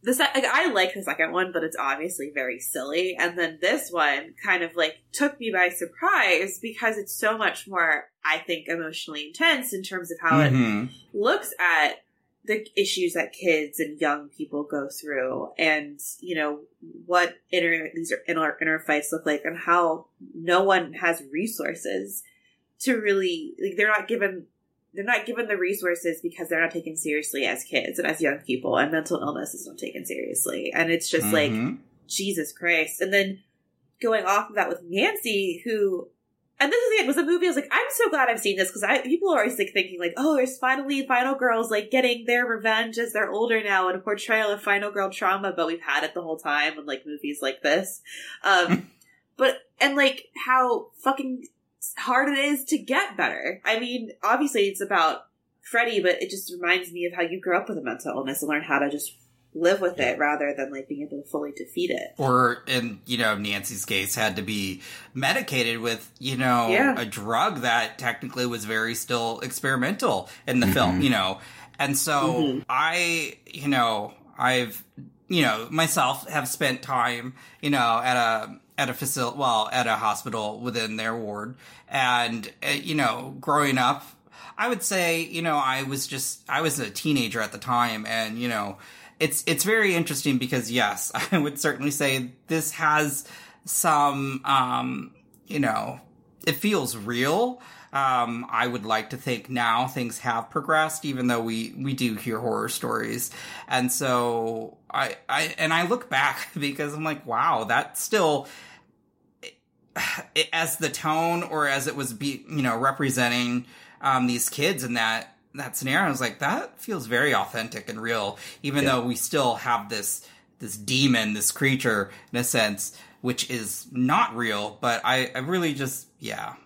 the se- like, I like the second one, but it's obviously very silly. And then this one kind of like took me by surprise because it's so much more, I think, emotionally intense in terms of how it
Mhm.
looks at the issues that kids and young people go through and you know what inner these are inner, inner fights look like and how no one has resources to really like they're not given they're not given the resources because they're not taken seriously as kids and as young people and mental illness is not taken seriously. And it's just like
Mhm.
jesus christ. And then going off of that with nancy who and this is it was a movie i was like i'm so glad i've seen this because i people are always like thinking like oh there's finally final girls like getting their revenge as they're older now and a portrayal of final girl trauma but we've had it the whole time in like movies like this. Um but and like how fucking hard it is to get better. I mean, obviously it's about Freddy, but it just reminds me of how you grew up with a mental illness and learn how to just live with it rather than like being able to fully defeat it.
or in you know Nancy's case had to be medicated with you know
Yeah.
a drug that technically was very still experimental in the film mm-hmm. you know and so mm-hmm. I you know I've you know myself have spent time you know at a at a facility well at a hospital within their ward and uh, you know growing up I would say, you know, I was just I was a teenager at the time and, you know, it's it's very interesting because yes, I would certainly say this has some um, you know, it feels real. Um, I would like to think now things have progressed, even though we we do hear horror stories, and so I I and I look back because I'm like, wow, that still as the tone or as it was be you know representing um, these kids in that that scenario I was like that feels very authentic and real even though we still have this this demon this creature in a sense which is not real but I, I really just yeah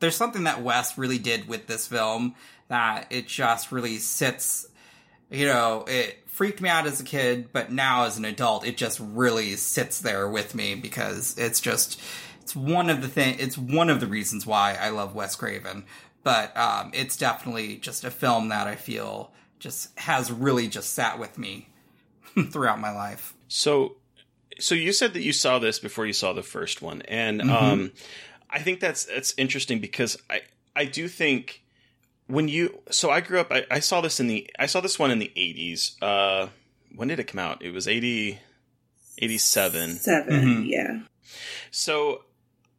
there's something that Wes really did with this film that it just really sits you know, it freaked me out as a kid, but now as an adult, it just really sits there with me because it's just it's one of the thing it's one of the reasons why I love Wes Craven. But um, it's definitely just a film that I feel just has really just sat with me throughout my life.
So, so you said that you saw this before you saw the first one, and
Mhm.
um, I think that's that's interesting because I I do think when you so I grew up I, I saw this in the I saw this one in the eighties. Uh, when did it come out? It was 80, 87.
7
Mhm.
yeah.
So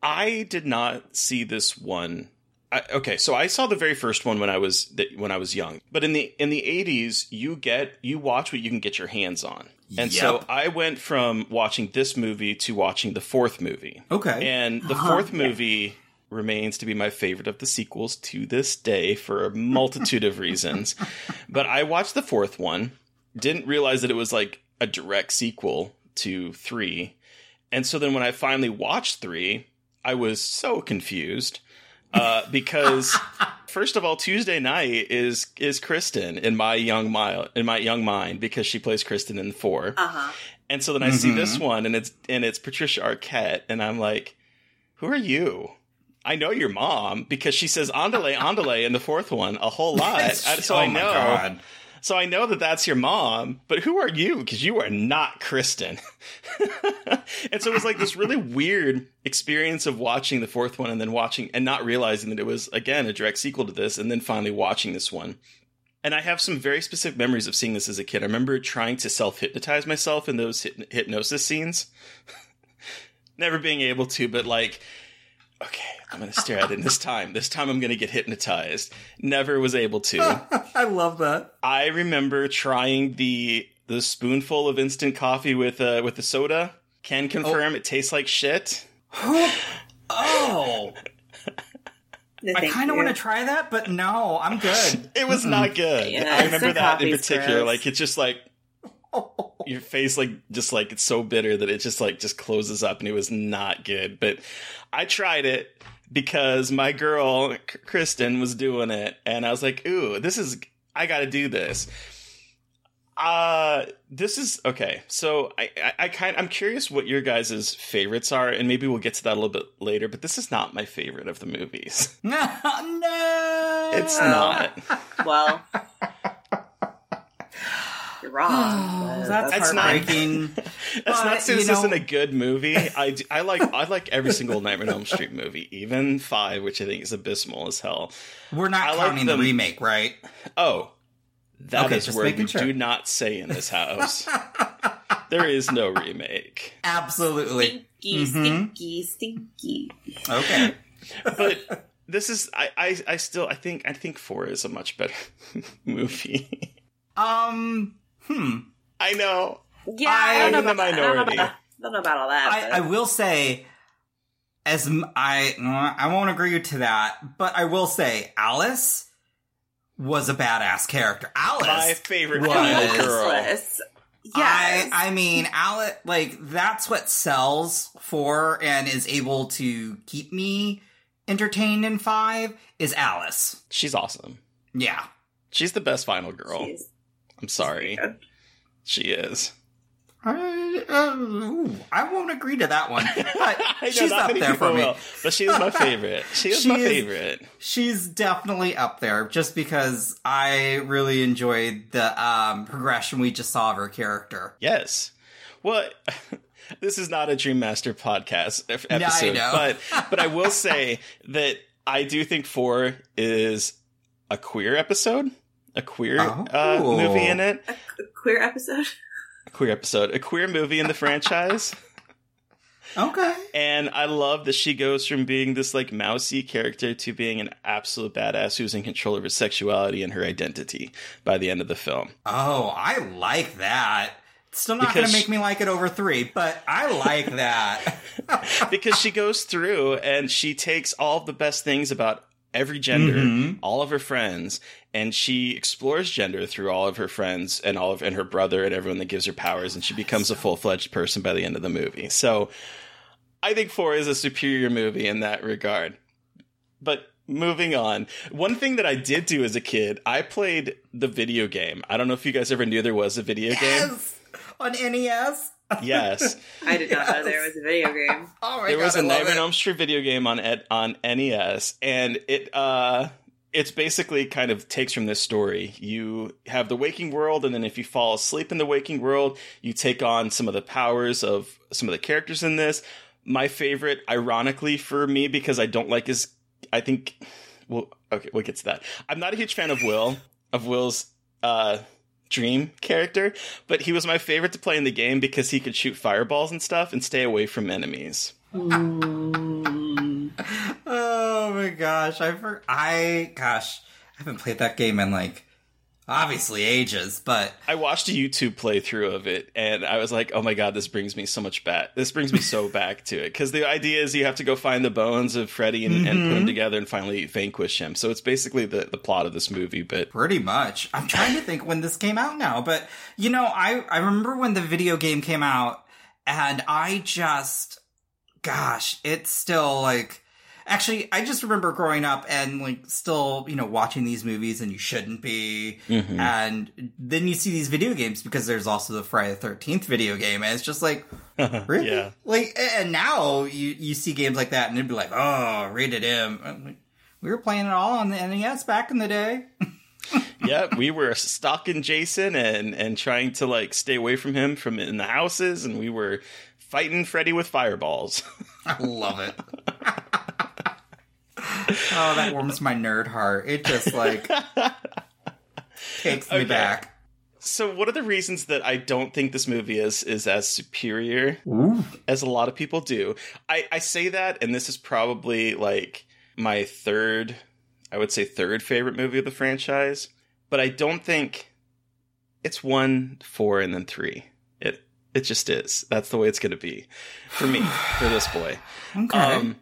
I did not see this one. I, okay, so I saw the very first one when I was that- when I was young. But in the in the eighties, you get you watch what you can get your hands on. And so I went from watching this movie to watching the fourth movie.
Okay.
And the uh-huh. fourth movie remains to be my favorite of the sequels to this day for a multitude of reasons. But I watched the fourth one, didn't realize that it was like a direct sequel to three. And so then when I finally watched three, I was so confused. Uh, because first of all, Tuesday Knight is is Kristen in my young mile in my young mind because she plays Kristen in four.
Uh-huh.
And so then I see this one and it's and it's Patricia Arquette and I'm like, who are you? I know your mom because she says "andale, andale" in the fourth one a whole lot. So
oh
I
my
know. So I know that that's your mom, but who are you? Because you are not Kristen. and so it was like this really weird experience of watching the fourth one and then watching and not realizing that it was again a direct sequel to this, and then finally watching this one. And I have some very specific memories of seeing this as a kid. I remember trying to self hypnotize myself in those hyp- hypnosis scenes. Never being able to, but like, okay, I'm going to stare at it this time. This time I'm going to get hypnotized. Never was able to.
I love that.
I remember trying the the spoonful of instant coffee with uh, with the soda. Can confirm it tastes like shit.
Oh,
No,
I kind of want to try that, but no, I'm good.
It was not good.
Yeah,
I remember that in particular.
gross.
Like it's just like your face, like just like it's so bitter that it just like just closes up, and it was not good. But I tried it because my girl Kristen was doing it, and I was like, "Ooh, this is I got to do this." Uh this is okay. So I, I, I kind I'm curious what your guys' favorites are, and maybe we'll get to that a little bit later. But this is not my favorite of the movies.
no, no,
It's not.
Well, you're wrong. but
That's
It's not-
heartbreaking.
That's
But,
not saying
you
this isn't a good movie. I, I like I like every single Nightmare on Elm Street movie, even five, which I think is abysmal as hell.
We're not
I like
counting the remake, right?
Oh, That is
Okay, just
word we
sure.
do not say in this house. there is no remake.
Absolutely.
Stinky,
Mhm.
stinky, stinky.
Okay.
But this is I, I I still I think I think four is a much better movie.
Um. Hmm.
I know.
Yeah,
I
I, don't know
am the
about, I don't know
minority.
about, I don't know about all that.
I, I will say, as I, I won't agree to that, but I will say Alice was a badass character. Alice,
My favorite
was-
final girl.
Useless. Yes.
I I mean, Alice, like that's what sells for and is able to keep me entertained in five is Alice.
She's awesome.
Yeah.
She's the best final girl.
Jeez.
I'm sorry. She is.
I, uh, ooh, I won't agree to that one, but
I know
she's
not
up there for
people
me.
will, but she's my favorite. She is
She
my
is-
favorite.
She's definitely up there just because I really enjoyed the um, progression we just saw of her character.
Yes. Well, this is not a Dream Master podcast ep-
No, I
episode,
know.
but but I will say that I do think four is a queer episode, a queer uh,
Oh.
movie in it,
A, a queer episode.
a queer episode, a queer movie in the franchise.
Okay.
And I love that she goes from being this like mousy character to being an absolute badass who's in control of her sexuality and her identity by the end of the film.
Oh, I like that. It's still not going to make me like it over three, but I like that.
because she goes through and she takes all the best things about every gender,
Mhm.
all of her friends, and she explores gender through all of her friends and all of and her brother and everyone that gives her powers, and she becomes a full fledged person by the end of the movie. So, I think four is a superior movie in that regard. But moving on, one thing that I did do as a kid, I played the video game. I don't know if you guys ever knew there was a video game.
On NES?
Yes.
I did not know there was a video game.
Oh my
there
god,
was
I
a
love
Nightmare on Elm Street video game on Ed, on NES, and it uh, it's basically kind of takes from this story. You have the waking world, and then if you fall asleep in the waking world, you take on some of the powers of some of the characters in this. My favorite, ironically for me, because I don't like his, I think, well, okay, we'll get to that. I'm not a huge fan of Will, of Will's uh, dream character, but he was my favorite to play in the game because he could shoot fireballs and stuff and stay away from enemies.
Oh my gosh, I for I gosh, I haven't played that game in like obviously ages, but
I watched a YouTube playthrough of it, and I was like, "Oh my god, this brings me so much back. This brings me so back to it." Because the idea is you have to go find the bones of Freddy and, and put them mm-hmm. together and finally vanquish him. So it's basically the the plot of this movie. But
pretty much. I'm trying to think when this came out now, but you know, I I remember when the video game came out and I just gosh, it's still like Actually, I just remember growing up and like still, you know, watching these movies and you shouldn't be.
Mhm.
And then you see these video games because there's also the Friday the 13th video game. And it's just like, really?
Yeah.
Like, and now you, you see games like that and it'd be like, oh, rated M. Like, We were playing it all on the NES back in the day.
yeah, we were stalking Jason and and trying to like stay away from him from in the houses, and we were fighting Freddy with fireballs.
I love it. oh, that warms my nerd heart. It just like takes me back.
So one of the reasons that I don't think this movie is is as superior
Ooh.
as a lot of people do. I, I say that, and this is probably like my third, I would say third favorite movie of the franchise. But I don't think it's one, four, and then three. It it just is. That's the way it's going to be for me for this boy.
Okay.
Um,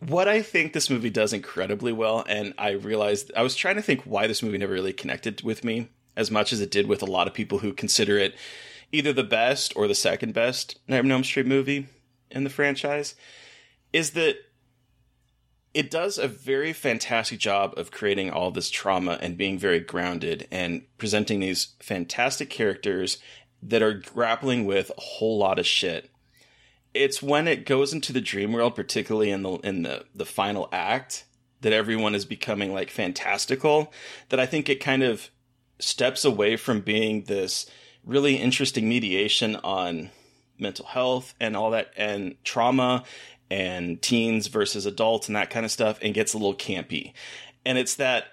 what I think this movie does incredibly well, and I realized I was trying to think why this movie never really connected with me as much as it did with a lot of people who consider it either the best or the second best Nightmare on Elm Street movie in the franchise, is that it does a very fantastic job of creating all this trauma and being very grounded and presenting these fantastic characters that are grappling with a whole lot of shit it's when it goes into the dream world, particularly in the in the the final act, that everyone is becoming like fantastical. That I think it kind of steps away from being this really interesting mediation on mental health and all that and trauma and teens versus adults and that kind of stuff and gets a little campy. And it's that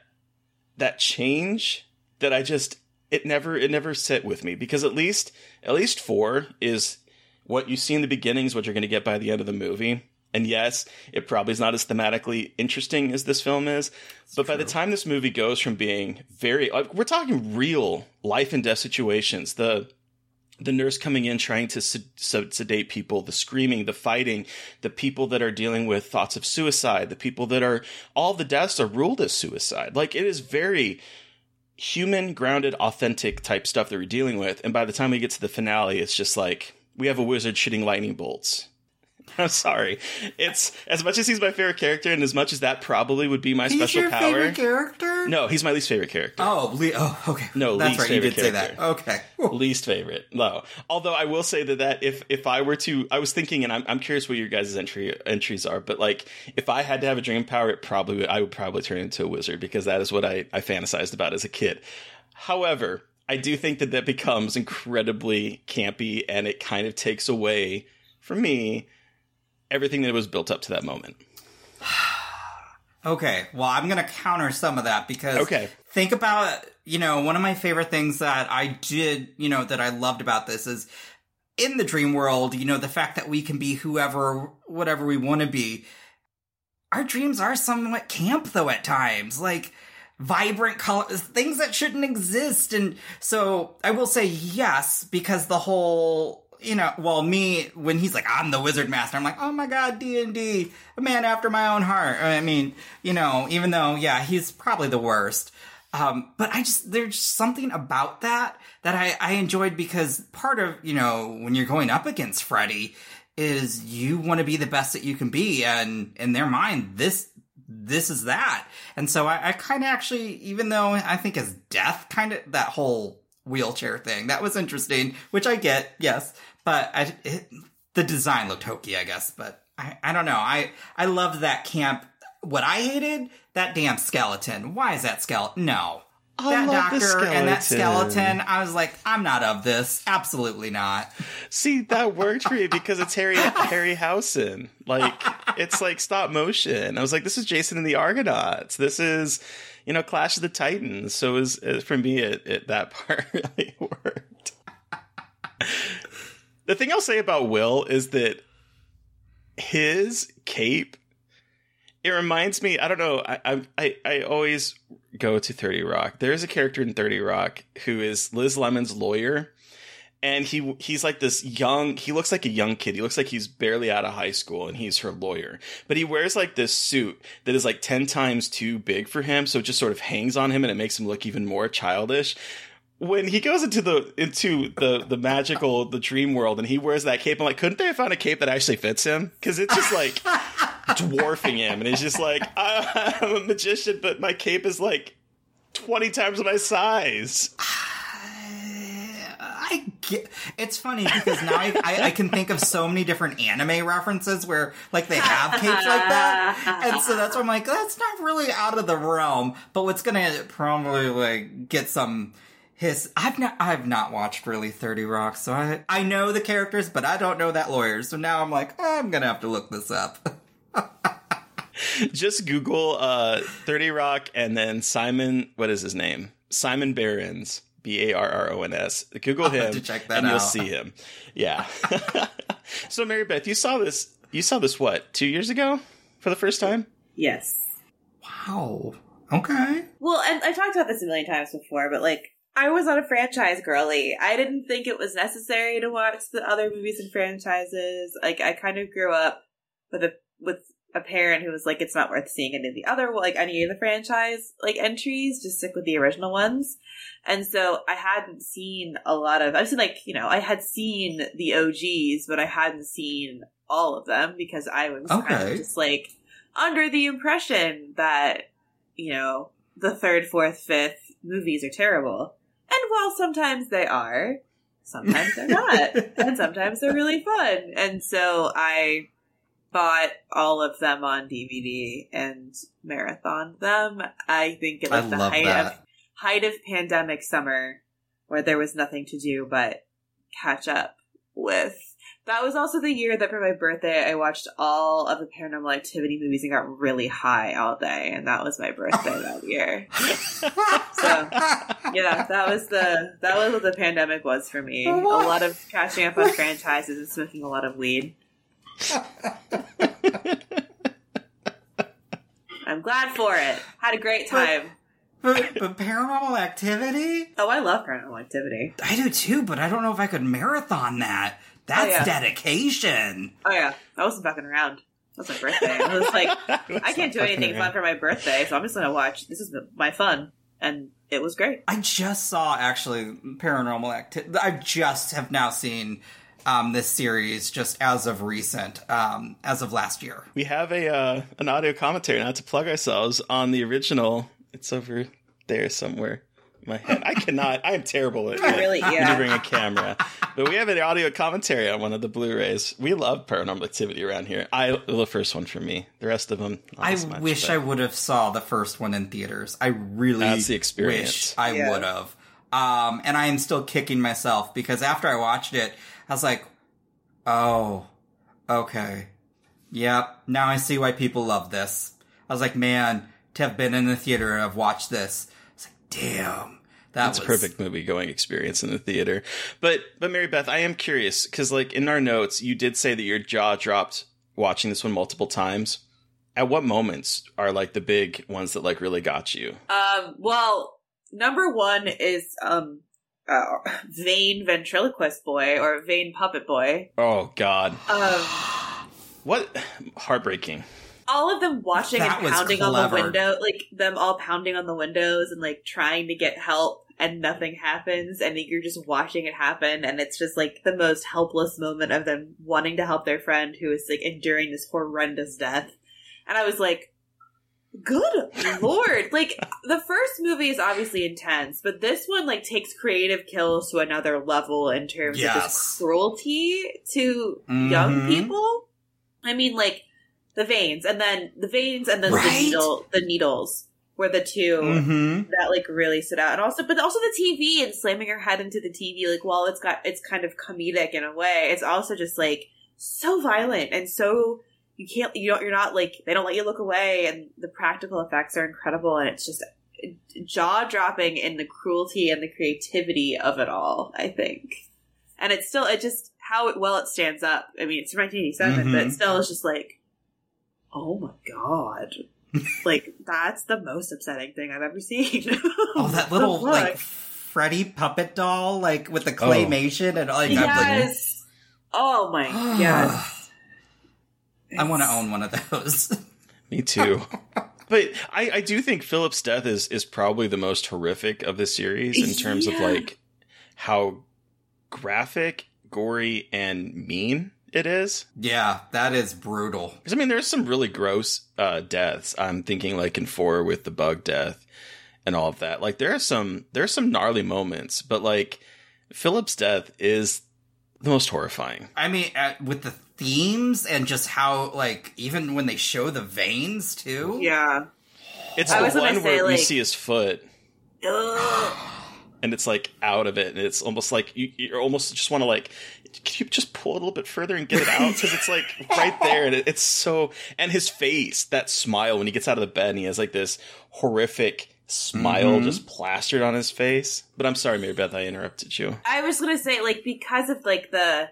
that change that I just it never it never sit with me because at least at least four is what you see in the beginning is what you're going to get by the end of the movie. And yes, it probably is not as thematically interesting as this film is, but by the time this movie goes from being very like we're talking real life and death situations, the the nurse coming in trying to sed- sedate people, the screaming, the fighting, the people that are dealing with thoughts of suicide, the people that are all the deaths are ruled as suicide. Like it is very human, grounded, authentic type stuff that we're dealing with. And by the time we get to the finale, it's just like we have a wizard shooting lightning bolts. I'm sorry. It's as much as he's my favorite character, and as much as that probably would be my
He's
special
your
power.
favorite character?
No, he's my least favorite character.
Oh, Le- oh, okay.
No,
that's
least
right. You
favorite
did say that. Okay.
least favorite. No. Although I will say that, that if if I were to, I was thinking, and I'm I'm curious what your guys' entry entries are, but like if I had to have a dream power, it probably would, I would probably turn into a wizard because that is what I I fantasized about as a kid. However, I do think that that becomes incredibly campy, and it kind of takes away from me everything that was built up to that moment.
Okay, well, I'm going to counter some of that because
Okay.
think about, you know, one of my favorite things that I did, you know, that I loved about this is in the dream world, you know, the fact that we can be whoever, whatever we want to be. Our dreams are somewhat camp though at times, like vibrant colors, things that shouldn't exist. And so I will say yes, because the whole, you know, well, me, when he's like, I'm the wizard master, I'm like, oh my god, D&D, a man after my own heart. I mean, you know, even though, yeah, he's probably the worst. Um, but I just, there's something about that that I, I enjoyed because part of, you know, when you're going up against Freddy is you want to be the best that you can be. And in their mind, this, this is that. And so I, I kind of actually, even though I think his death kind of, that whole wheelchair thing, that was interesting, which I get, yes. But I, it, the design looked hokey, I guess. But I, I don't know. I, I loved that camp. What I hated, that damn skeleton. Why is that skeleton? No.
I
that doctor and that
skeleton.
skeleton, I was like, I'm not of this. Absolutely not.
See, that worked for me because it's Harry Harryhausen. Like it's like stop motion. I was like, this is Jason and the Argonauts. This is, you know, Clash of the Titans. So it was, it, for me, it, it that part really worked. the thing I'll say about Will is that his cape. It reminds me. I don't know. I I I, I always go to Thirty Rock. There is a character in Thirty Rock who is Liz Lemon's lawyer, and he he's like this young he looks like a young kid. He looks like he's barely out of high school and he's her lawyer. But he wears like this suit that is like 10 times too big for him so it just sort of hangs on him and it makes him look even more childish. When he goes into the into the the magical the dream world and he wears that cape i'm like couldn't they have found a cape that actually fits him? Because it's just like dwarfing him and he's just like uh, i'm a magician but my cape is like 20 times my size
I get, it's funny because now I, I, I can think of so many different anime references where like they have capes like that, and so that's why I'm like, that's not really out of the realm. But what's gonna probably like get some his? I've not I've not watched really Thirty Rock, so I I know the characters, but I don't know that lawyer. So now I'm like, I'm gonna have to look this up.
just Google uh, 30 Rock and then Simon, what is his name? Simon Barrons, B A R R O N S. Google
I'll
him
to check that
and you'll see him. Yeah. so, Mary Beth, you saw this, you saw this what, two years ago for the first time?
Yes.
Wow. Okay.
Well, and I've talked about this a million times before, but like, I was not a franchise girly. I didn't think it was necessary to watch the other movies and franchises. Like, I kind of grew up with a with a parent who was like, "It's not worth seeing any of the other like any of the franchise like entries. Just stick with the original ones." And so I hadn't seen a lot of. I've seen like you know I had seen the OGs, but I hadn't seen all of them because I was kind of just like under the impression that you know the third, fourth, fifth movies are terrible. And while sometimes they are, sometimes they're not. and sometimes they're really fun. And so I bought all of them on DVD and marathoned them. I think
it
was the height
that.
of height of pandemic summer where there was nothing to do but catch up with That was also the year that for my birthday I watched all of the paranormal activity movies and got really high all day, and that was my birthday that year. So yeah, that was the that was what the pandemic was for me. A lot of catching up on franchises and smoking a lot of weed. I'm glad for it. Had a great time.
But, but paranormal activity?
Oh, I love paranormal activity.
I do too, but I don't know if I could marathon that. That's
Oh, yeah.
dedication.
Oh yeah, I wasn't fucking around. That's my birthday. I was like, I can't do anything fun for my birthday, so I'm just gonna watch. This is my fun, and it was great.
I just saw actually paranormal activity. I just have now seen um, this series just as of recent, um, as of last year.
We have a uh, an audio commentary, not to plug ourselves, on the original. It's over there somewhere. in My head. I cannot. I am terrible at
I really- yeah.
maneuvering a camera. But we have an audio commentary on one of the Blu-rays. We love Paranormal Activity around here. I the first one for me. The rest of them, not
I
as much,
wish
but-
I would have saw the first one in theaters. I really
That's the experience.
wish I
Yeah.
would have. Um, and I am still kicking myself because after I watched it, I was like, "Oh, okay, yep." Now I see why people love this. I was like, "Man, to have been in the theater and have watched this, it's like, damn, that
It's
was
a perfect movie going experience in the theater. But but Mary Beth, I am curious because like in our notes, you did say that your jaw dropped watching this one multiple times. At what moments are like the big ones that like really got you?
Um, well, number one is um, uh, vain ventriloquist boy or vain puppet boy.
Oh God,
Um,
what heartbreaking!
all of them watching
That
and pounding on the window, like them all pounding on the windows and like trying to get help, and nothing happens, and you're just watching it happen, and it's just like the most helpless moment of them wanting to help their friend who is like enduring this horrendous death. And I was like, good lord. Like, the first movie is obviously intense, but this one, like, takes creative kills to another level in terms of
Yes.
just cruelty to young
Mhm.
people. I mean, like, the veins, and then the veins, and then the needle, the needles were the 2
Mm-hmm.
that like really stood out, and also, but also the TV and slamming her head into the TV. Like, while it's got, it's kind of comedic in a way, it's also just like so violent and so you can't, you don't, you're not like they don't let you look away, and the practical effects are incredible, and it's just jaw dropping in the cruelty and the creativity of it all. I think, and it's still, it just how it, well it stands up. I mean, it's from 1987, but
Mhm.
still, it's just like, oh my god. like that's the most upsetting thing I've ever seen.
Oh, that little like Freddy puppet doll, like with the claymation and like I'm like,
yes. Oh my yes.
I want to own one of those.
Me too. but I, I do think Philip's death is is probably the most horrific of the series in terms of like how graphic, gory, and mean it is.
yeah, that is brutal.
Because I mean, there's some really gross uh, deaths. I'm thinking like in four with the bug death and all of that. Like there are some there are some gnarly moments, but like Philip's death is the most horrifying.
I mean, uh, with the themes and just how like even when they show the veins too.
Yeah.
It's
I
the
was gonna
one
say,
where we see his foot and it's like out of it, and it's almost like you, you almost just want to like, can you just pull it a little bit further and get it out because it's like right there, and it, it's so. And his face, that smile when he gets out of the bed, and he has like this horrific smile
Mhm.
just plastered on his face. But I'm sorry, Mary Beth, I interrupted you.
I was gonna say, like, because of like the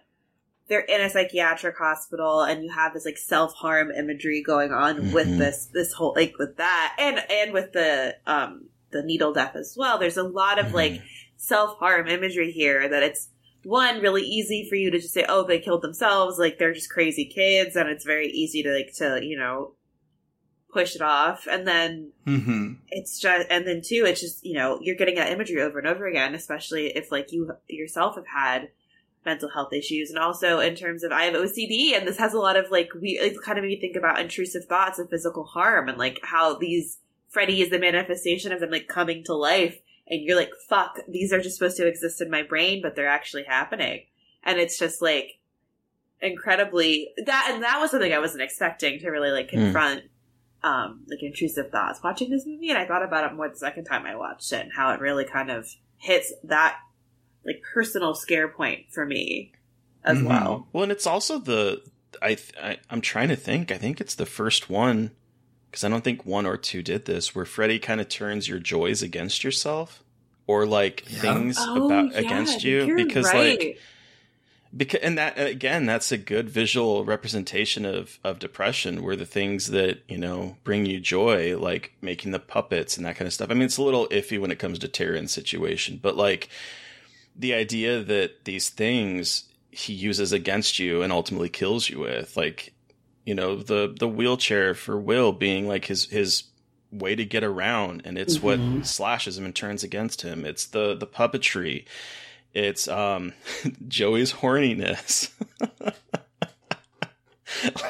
they're in a psychiatric hospital and you have this like self harm imagery going on with
Mhm.
this this whole like with that and and with the um the needle death as well. There's a lot of like self harm imagery here that it's one really easy for you to just say, oh, they killed themselves, like they're just crazy kids, and it's very easy to like to you know push it off, and then
Mm-hmm.
it's just and then two it's just you know you're getting that imagery over and over again especially if like you yourself have had mental health issues. And also in terms of i have ocd and this has a lot of like we it kind of made me think about intrusive thoughts of physical harm and like how these freddy is the manifestation of them like coming to life. And you're like fuck these are just supposed to exist in my brain but they're actually happening. And it's just like incredibly that and that was something i wasn't expecting to really like
Hmm.
confront um like intrusive thoughts. Watching this movie and i thought about it more the second time i watched it and how it really kind of hits that like personal scare point for me as
Mhm.
well.
Well, and it's also the I, I I'm trying to think. I think it's the first one because I don't think one or two did this where Freddy kind of turns your joys against yourself or like
Yeah.
things
Oh,
about
yeah,
against you
you're
because
right.
like because and that again that's a good visual representation of of depression where the things that you know bring you joy like making the puppets and that kind of stuff i mean it's a little iffy when it comes to Taryn's situation but like the idea that these things he uses against you and ultimately kills you with like you know the the wheelchair for will being like his his way to get around and it's
Mhm.
what slashes him and turns against him it's the the puppetry it's um Joey's horniness.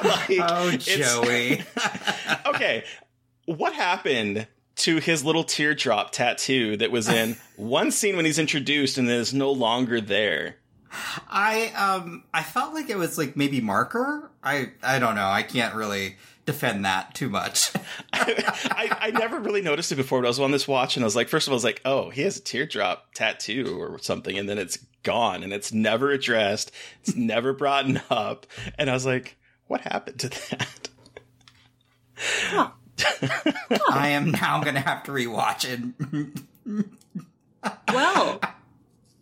Like,
Oh, Joey.
okay, what happened to his little teardrop tattoo that was in one scene when he's introduced and then is no longer there?
I um I felt like it was like maybe marker. I I don't know. I can't really defend that too much.
I, I never really noticed it before, but I was on this watch and I was like, first of all, I was like, oh, he has a teardrop tattoo or something, and then it's gone and it's never addressed, it's never brought up, and I was like, what happened to that?
I am now gonna have to rewatch it.
Well,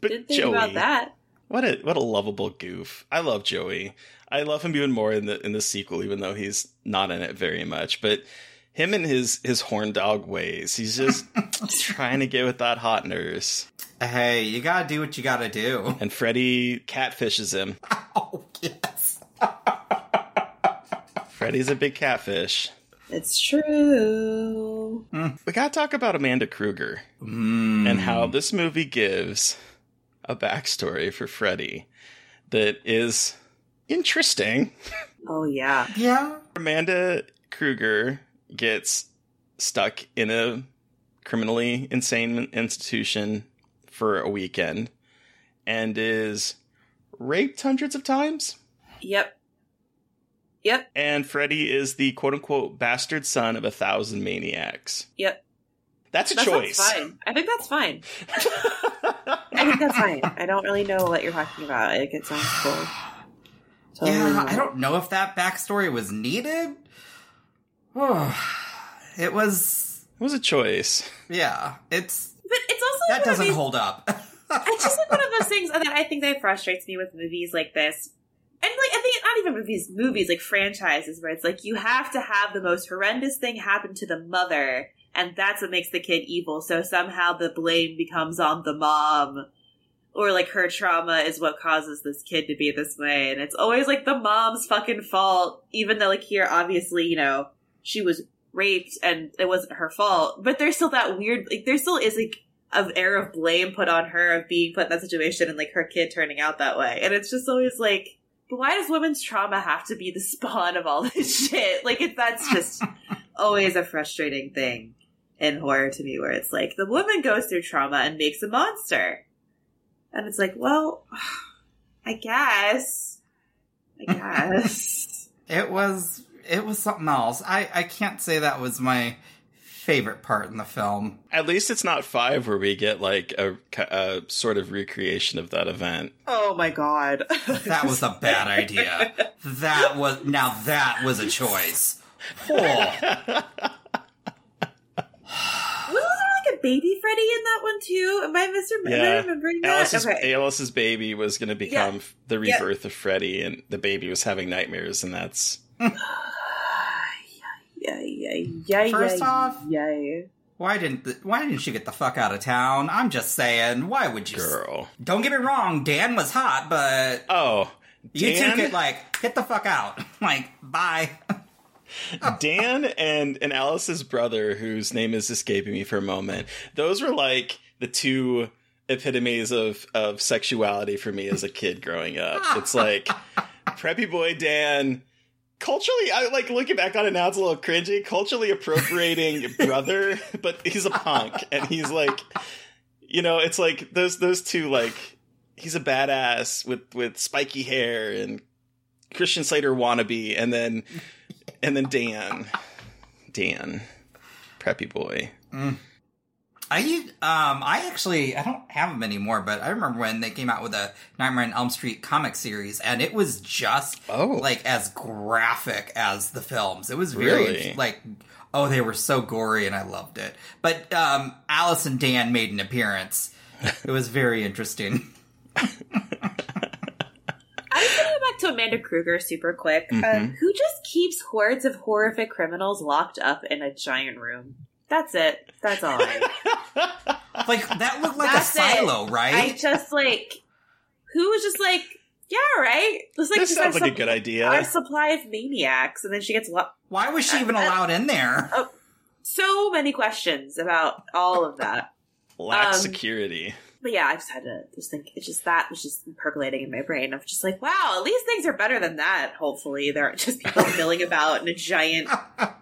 But
didn't think about that.
What a what a lovable goof. I love Joey. I love him even more in the in the sequel, even though he's not in it very much. But him and his his horn dog ways, he's just trying to get with that hot nurse.
Hey, you gotta do what you gotta do.
And Freddy catfishes him.
Oh yes.
Freddy's a big catfish.
It's true.
We gotta talk about Amanda Krueger
Mm.
and how this movie gives a backstory for Freddy that is interesting.
Oh yeah.
Yeah.
Amanda Krueger gets stuck in a criminally insane institution for a weekend and is raped hundreds of times.
Yep. Yep.
And Freddy is the quote unquote bastard son of a thousand maniacs.
Yep.
That's a
That
choice.
fine. I think that's fine. I think that's fine. I don't really know what you're talking about. Like it sounds cool. Totally
Yeah. I don't know if that backstory was needed. it was.
It was a choice.
Yeah, it's
But it's also
that doesn't
these-
hold up.
it's just like one of those things that I think that frustrates me with movies like this. And like I think not even movies, movies like franchises where it's like you have to have the most horrendous thing happen to the mother, and that's what makes the kid evil. So somehow the blame becomes on the mom, or like her trauma is what causes this kid to be this way, and it's always like the mom's fucking fault. Even though like here, obviously, you know, she was raped and it wasn't her fault, but there's still that weird like there still is like of air of blame put on her of being put in that situation and like her kid turning out that way. And it's just always like, but why does women's trauma have to be the spawn of all this shit? Like it, that's just always a frustrating thing in horror to me where it's like the woman goes through trauma and makes a monster. And it's like, well, I guess. I guess.
it was. It was something else. I I can't say that was my favorite part in the film.
At least it's not five where we get like a, a sort of recreation of that event.
oh my god.
That was a bad idea. That was now that was a choice. Oh,
Wasn't there like a baby Freddy in that one too? Am I misremembering? Am I
Yeah.
remembering that?
Alice's,
okay.
Alice's baby was going to become
Yeah.
the
Yeah.
rebirth of Freddy, and the baby was having nightmares, and that's
Yeah, yeah, yeah,
First
yeah,
off-
yeah.
why didn't the, why didn't she get the fuck out of town? I'm just saying. Why would you?
girl.
Don't get me wrong. Dan was hot, but
Oh,
you
Dan,
two could like get the fuck out. Like bye.
Dan and and Alice's brother, whose name is escaping me for a moment. Those were like the two epitomes of of sexuality for me as a kid growing up. It's like preppy boy Dan. Culturally, I like looking back on it now. It's a little cringy. Culturally appropriating brother, but he's a punk, and he's like, you know, it's like those those two like he's a badass with with spiky hair and Christian Slater wannabe, and then and then Dan, Dan, preppy boy. Mm.
I um I actually I don't have them anymore, but I remember when they came out with a Nightmare on Elm Street comic series, and it was just
Oh.
like as graphic as the films. It was very
Really?
like oh they were so gory, and I loved it. But um Alice and Dan made an appearance. It was very interesting.
I just want to go back to Amanda Krueger super quick. Uh,
Mhm.
who just keeps hordes of horrific criminals locked up in a giant room? That's it. That's all
Like that looked like
That's
a
it.
silo, right?
I just like who was just like, yeah, right. It's like
this sounds
our
like a
sup-
good
Our
idea.
supply of maniacs, and then she gets lo-
Why was she even allowed in there?
so many questions about all of that.
Lack
um,
security.
But yeah, I just had to just think. It's just that was just percolating in my brain. of just like, wow, at least things are better than that. Hopefully, there aren't just people milling about in a giant,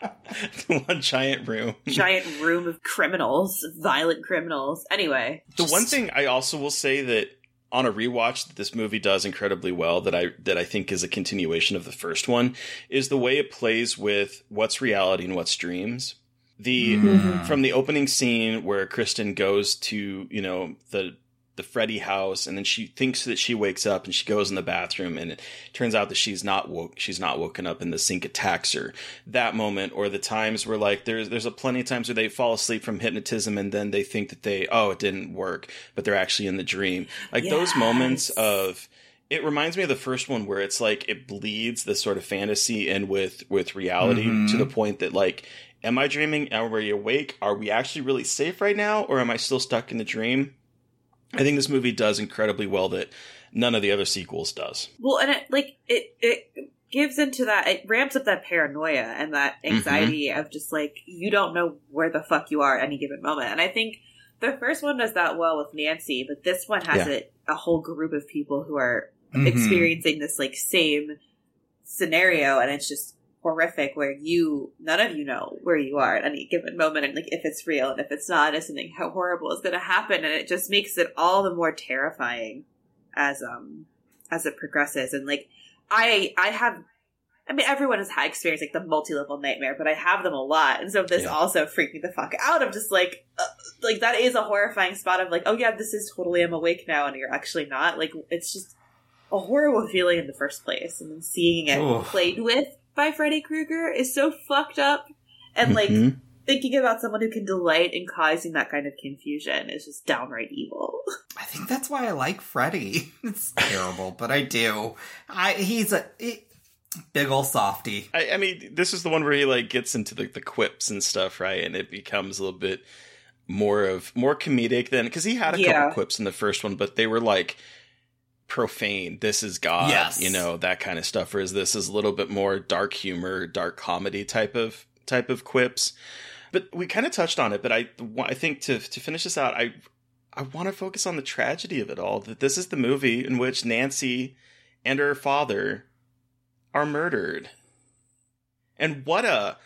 One giant room.
giant room of criminals, violent criminals. Anyway,
The
just-
one thing I also will say that on a rewatch that this movie does incredibly well that I that I think is a continuation of the first one is the way it plays with what's reality and what's dreams. The
Mm.
from the opening scene where Kristen goes to, you know, the the Freddy house and then she thinks that she wakes up and she goes in the bathroom and it turns out that she's not woke she's not woken up and the sink attacks her. That moment or the times where like there's there's a plenty of times where they fall asleep from hypnotism and then they think that they oh it didn't work but they're actually in the dream. Like those moments of it reminds me of the first one where it's like it bleeds the sort of fantasy in with with reality
Mhm.
to the point that like am I dreaming? Are we awake? Are we actually really safe right now or am I still stuck in the dream? I think this movie does incredibly well that none of the other sequels does.
well, and it like it it gives into that. It ramps up that paranoia and that anxiety of just like you don't know where the fuck you are at any given moment. And I think the first one does that well with Nancy, but this one has
Yeah.
it a whole group of people who are
Mhm.
experiencing this like same scenario and it's just horrific where you none of you know where you are at any given moment and like if it's real and if it's not and something how horrible is going to happen and it just makes it all the more terrifying as um as it progresses and like i i have I mean, everyone has had experience like the multi-level nightmare, but I have them a lot, and so this
Yeah.
also freaked me the fuck out. Of just like, uh, like that is a horrifying spot of like, oh yeah, this is totally I'm awake now, and you're actually not. Like, it's just a horrible feeling in the first place, and then seeing it
Oof.
played with by Freddy Krueger is so fucked up. And like
Mhm.
thinking about someone who can delight in causing that kind of confusion is just downright evil.
I think that's why I like Freddy. It's terrible, but I do. I he's a he- big ol' softy.
I, I mean, this is the one where he like gets into the, the quips and stuff, right? And it becomes a little bit more of more comedic than because he had a
Yeah.
couple quips in the first one, but they were like profane. This is God,
Yes.
you know that kind of stuff. Whereas this is a little bit more dark humor, dark comedy type of type of quips. But we kind of touched on it. But I I think to to finish this out, I I want to focus on the tragedy of it all. That this is the movie in which Nancy and her father are murdered. And what a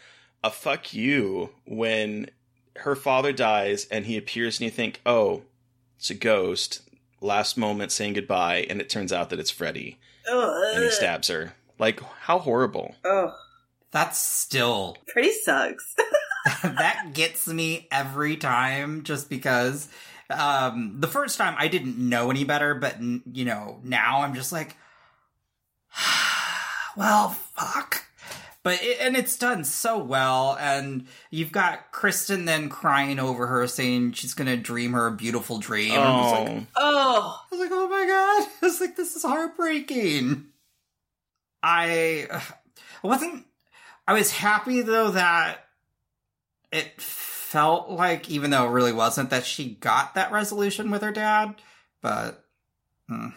a fuck you when her father dies and he appears and you think, "Oh, it's a ghost." Last moment saying goodbye and it turns out that it's Freddy and he stabs her. Like how horrible.
Oh,
That's still
pretty sucks.
that gets me every time just because um the first time I didn't know any better but n- you know now I'm just like well fuck but it, and it's done so well and you've got Kristen then crying over her saying she's gonna dream her a beautiful dream and I'm just like,
oh,
I was like, oh my god. I was like, this is heartbreaking. I I wasn't. I was happy though that it felt like, even though it really wasn't, that she got that resolution with her dad. But hmm,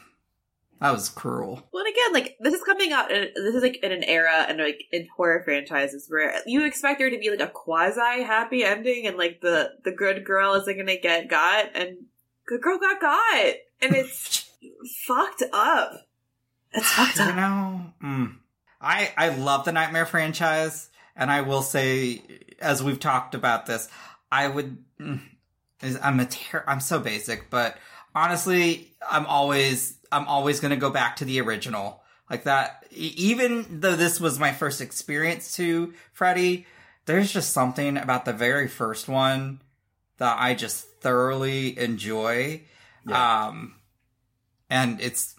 that was cruel.
Well, and again, like this is coming out. In, this is like in an era and like in horror franchises where you expect there to be like a quasi happy ending, and like the the good girl isn't gonna get got, and good girl got got, and it's fucked up. It's fucked
You
up.
know, mm. I I love the Nightmare franchise, and I will say, as we've talked about this, I would. mm, I'm a ter- I'm so basic, but honestly, I'm always I'm always going to go back to the original. Like that even though this was my first experience to Freddy, there's just something about the very first one that I just thoroughly enjoy. Yeah. Um and it's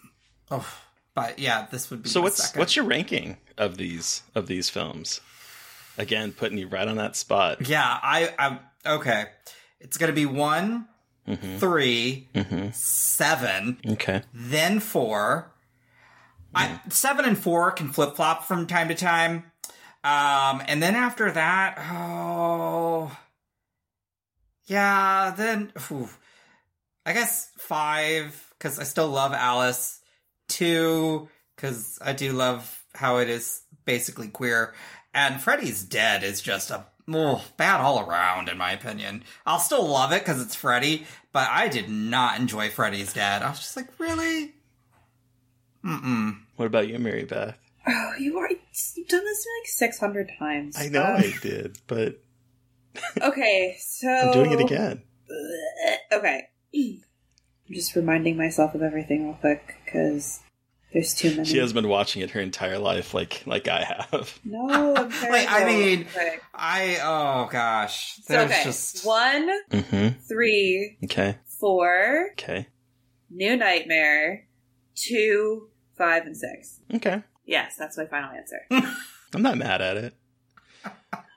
oh but yeah, this would be
So what's
second.
what's your ranking of these of these films? Again, putting you right on that spot.
Yeah, I I okay. It's going to be 1
mm-hmm.
3
mm-hmm.
seven,
okay,
then four. Yeah. I, hmm. seven and four can flip flop from time to time, um, and then after that, oh, yeah, then I guess five because I still love Alice. Two because I do love how it is basically queer, and Freddy's dead is just a oh, bad all around in my opinion. I'll still love it because it's Freddy, but I did not enjoy Freddy's Dead. I was just like, really? Mm-mm.
What about you, Mary Beth?
Oh, you are you've done this like six hundred times.
I know
Uh,
I did, but
Okay, so
I'm doing it again.
Okay, I'm just reminding myself of everything real quick because there's too many.
She has been watching it her entire life, like like I have.
No, I'm.
Like, I mean,
okay.
I oh gosh,
So,
there's
okay,
just
one,
Mm-hmm.
three,
Okay.
four,
Okay.
New Nightmare, two, five, and six.
Okay.
Yes, that's my final answer.
I'm not mad at it.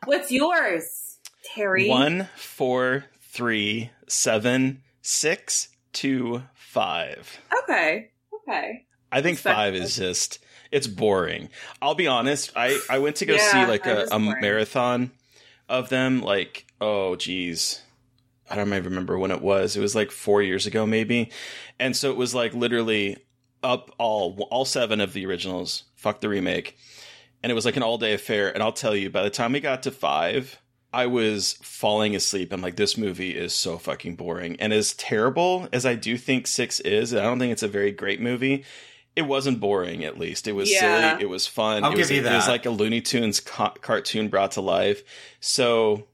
What's yours, Terry?
One, four, three, seven, six, two, five.
Okay. Okay.
I think five is just it's boring. I'll be honest. I I went to go
Yeah,
see like a, a marathon of them. Like oh geez, I don't even remember when it was. It was like four years ago maybe, and so it was like literally up all all seven of the originals. Fuck the remake, and it was like an all day affair. And I'll tell you, by the time we got to five. I was falling asleep. I'm like, this movie is so fucking boring. And as terrible as I do think six is, I don't think it's a very great movie it wasn't boring at least it was
Yeah.
silly it was fun
I'll
it was,
give you
it was like a looney tunes ca- cartoon brought to life so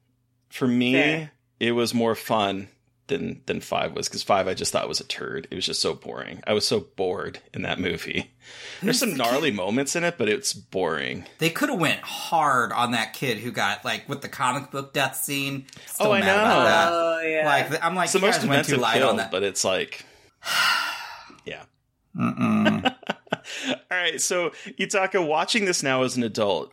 for me
Fair.
it was more fun than than five was because five i just thought was a turd it was just so boring i was so bored in that movie there's some gnarly
kid?
moments in it but it's boring
they could have went hard on that kid who got like with the comic book death scene. Oh, Still
Oh, I know.
Oh yeah.
Like I'm like,
it's the most
guys went too light
kill
on that.
but it's like. all right so Yutaka, watching this now as an adult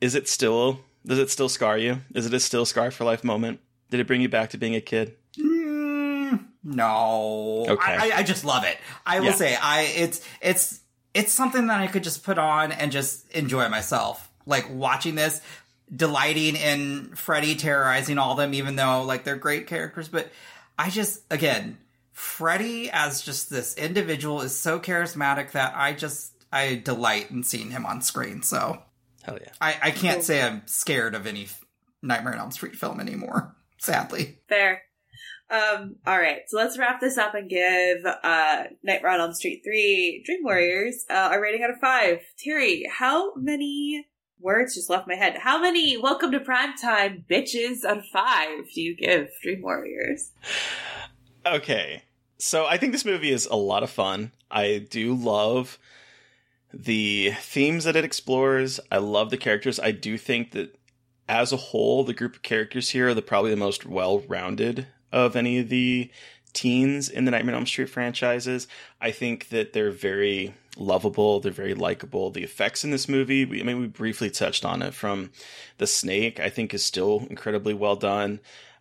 is it still does it still scar you is it a still scar for life moment did it bring you back to being a kid
Mm, no.
Okay.
I, I, I just love it. I will
Yeah.
say, I it's it's it's something that I could just put on and just enjoy myself. Like watching this, delighting in Freddy terrorizing all of them, even though like they're great characters. But I just again, Freddy as just this individual is so charismatic that I just I delight in seeing him on screen. So
hell yeah
I, I can't say I'm scared of any Nightmare on Elm Street film anymore. Sadly.
Fair. Um, all right, so let's wrap this up and give uh, Nightmare on Elm Street 3 Dream Warriors uh, a rating out of 5. Terry, how many words just left my head? How many Welcome to Primetime bitches out of 5 do you give Dream Warriors?
Okay. So I think this movie is a lot of fun. I do love the themes that it explores. I love the characters. I do think that as a whole, the group of characters here are the probably the most well-rounded of any of the teens in the Nightmare on Elm Street franchises. I think that they're very lovable. They're very likable. The effects in this movie, we, I mean, we briefly touched on it from the snake, I think is still incredibly well done.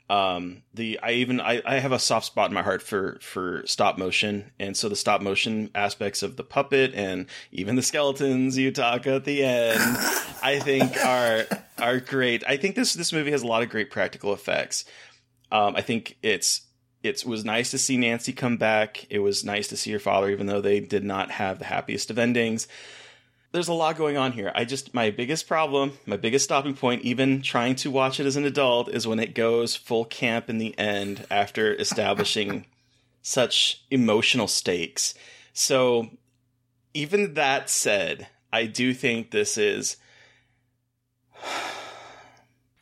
Um, the, I even, I, I have a soft spot in my heart for, for stop motion. And so the stop motion aspects of the puppet and even the skeletons you talk at the end, I think are, are great. I think this, this movie has a lot of great practical effects. Um, I think it's, it was nice to see Nancy come back. It was nice to see her father, even though they did not have the happiest of endings. There's a lot going on here. I just, my biggest problem, my biggest stopping point, even trying to watch it as an adult, is when it goes full camp in the end after establishing such emotional stakes. So, even that said, I do think this is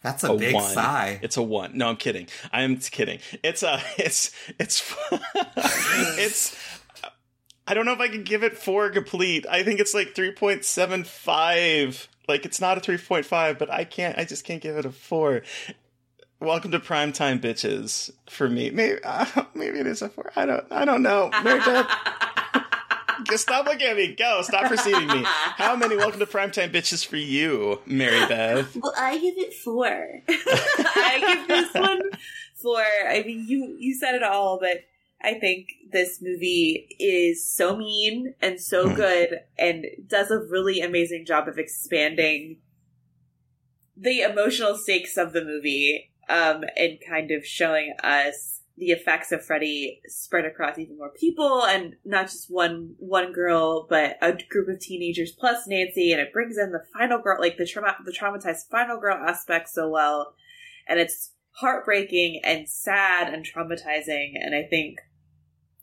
That's a, big
one.
sigh.
It's a one. No, I'm kidding. I'm kidding. It's uh, a. It's it's it's. I don't know if I can give it four complete. I think it's like three point seven five. Like it's not a three point five, but I can't. I just can't give it a four. Welcome to Primetime Bitches for me. Maybe uh, maybe it is a four. I don't I don't know. Mary Beth. Just stop looking at me. Go. Stop preceding me. How many Welcome to Primetime Bitches for you, Mary Beth?
Well, I give it four. I give this one four. I mean, you you said it all, but I think this movie is so mean and so
Hmm.
good, and does a really amazing job of expanding the emotional stakes of the movie, um, and kind of showing us the effects of Freddy spread across even more people, and not just one one girl, but a group of teenagers plus Nancy, and it brings in the final girl, like the trauma, the traumatized final girl aspect so well, and it's heartbreaking and sad and traumatizing, and I think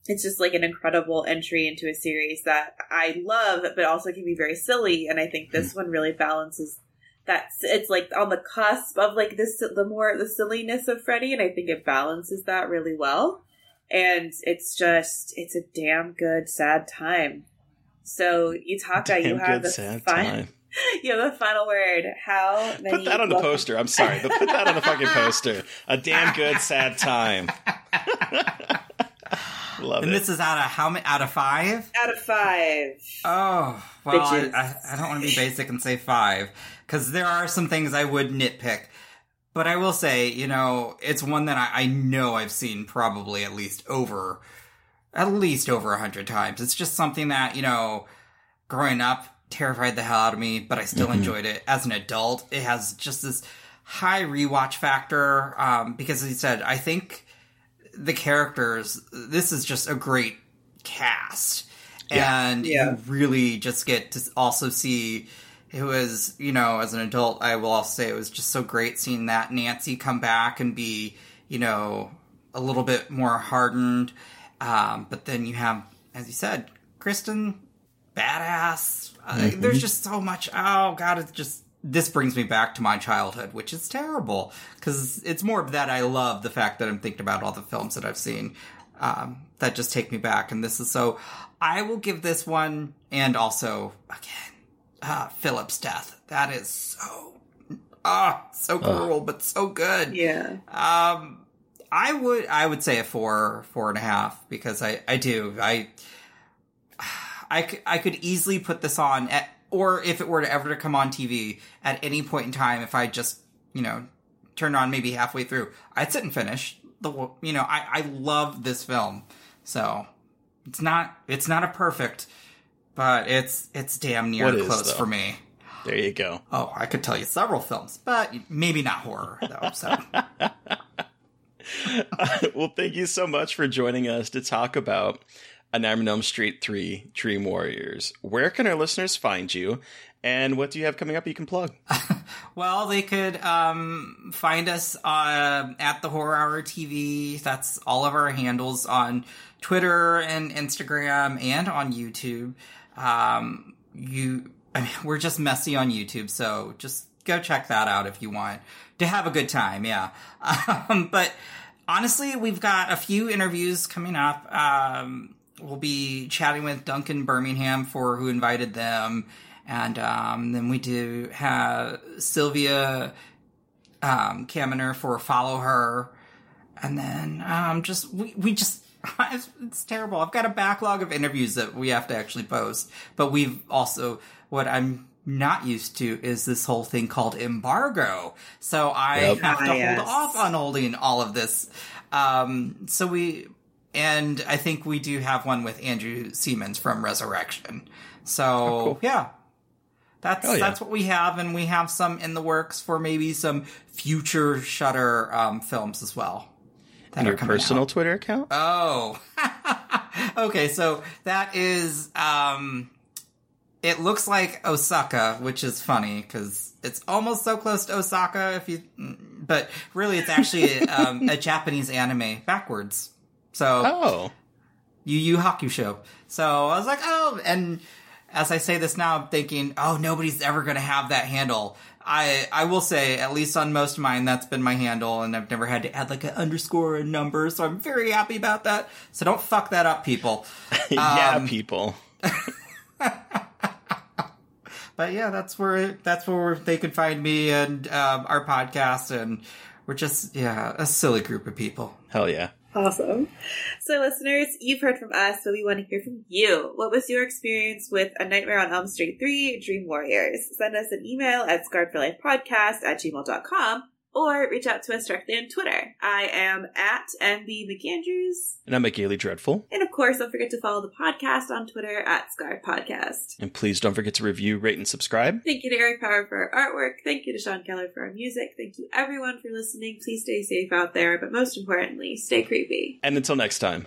it's just like an incredible entry into a series that I love, but also can be very silly, and I think this hmm. one really balances that it's like on the cusp of like this the more the silliness of Freddy, and I think it balances that really well. And it's just it's a damn good sad time. So Yutaka, you
Damn
have
good
the
sad
fi-
time.
you have the final word. How many
Put that on the
welcome-
poster. I'm sorry, but put that on the fucking poster. A damn good sad time. Love
And
it.
this is out of how many? Out of five?
out of five.
Oh, well, I, I, I don't want to be basic and say five because there are some things I would nitpick. But I will say, you know, it's one that I, I know I've seen probably at least over, at least over a hundred times. It's just something that, you know, growing up terrified the hell out of me, but I still enjoyed it. As an adult, it has just this high rewatch factor. Um, because as you said, I think the characters, this is just a great cast. And
Yeah.
you really just get to also see it was, you know, as an adult, I will also say it was just so great seeing that Nancy come back and be, you know, a little bit more hardened. Um, but then you have, as you said, Kristen, badass. Uh, there's just so much. Oh God, it's just this brings me back to my childhood, which is terrible because it's more of that I love the fact that I'm thinking about all the films that I've seen um, that just take me back, and this is so. I will give this one, and also again, uh, Philip's death. That is so. Ah, so cruel, but so good.
Yeah.
Um, I would I would say a four four and a half because I I do I. I, I could easily put this on at or if it were to ever to come on TV at any point in time if I just you know turned on maybe halfway through I'd sit and finish the you know I I love this film so it's not it's not a perfect but it's it's damn near
What is,
close
though?
for me.
There you go.
Oh, I could tell you several films, but maybe not horror though. So.
well, thank you so much for joining us to talk about A Nightmare Street 3 Dream Warriors. Where can our listeners find you? And what do you have coming up you can plug?
Well, they could um, find us uh, at the Horror Hour TV. That's all of our handles on Twitter and Instagram and on YouTube. Um, you, I mean, we're just messy on YouTube, so just go check that out if you want to have a good time. Yeah, um, but honestly, we've got a few interviews coming up. Um, we'll be chatting with Duncan Birmingham for who invited them. And um, then we do have Sylvia um, Caminer for Follow Her. And then um, just, we, we just, it's, it's terrible. I've got a backlog of interviews that we have to actually post. But we've also, what I'm not used to is this whole thing called embargo. So I
Yep.
have to
Ah, yes.
hold off on holding all of this. Um, so we, and I think we do have one with Andrew Semans from Resurrection. So yeah, that's
yeah.
that's what we have, and we have some in the works for maybe some future Shudder um, films as well.
And your personal
out.
Twitter account?
Oh, okay. So that is um, it looks like Osaka, which is funny because it's almost so close to Osaka. If you, but really, it's actually um, a Japanese anime backwards. So
oh.
Yu Yu Hakusho. So I was like, oh, and as I say this now, I'm thinking, oh, nobody's ever going to have that handle. I I will say, at least on most of mine, that's been my handle, and I've never had to add like an underscore or a number, so I'm very happy about that. So don't fuck that up, people.
yeah,
Um,
people.
But yeah, that's where that's where they can find me and um, our podcast, and We're just, yeah, a silly group of people.
Hell yeah.
Awesome. So, listeners, you've heard from us, but we want to hear from you. What was your experience with A Nightmare on Elm Street 3 Dream Warriors? Send us an email at scarredforlifepodcast at gmail.com or reach out to us directly on Twitter. I am at MB McAndrews.
And I'm McGailey Dreadful.
And of course, don't forget to follow the podcast on Twitter at Scarred Podcast.
And please don't forget to review, rate, and subscribe.
Thank you to Eric Power for our artwork. Thank you to Sean Keller for our music. Thank you everyone for listening. Please stay safe out there, but most importantly, stay creepy.
And until next time.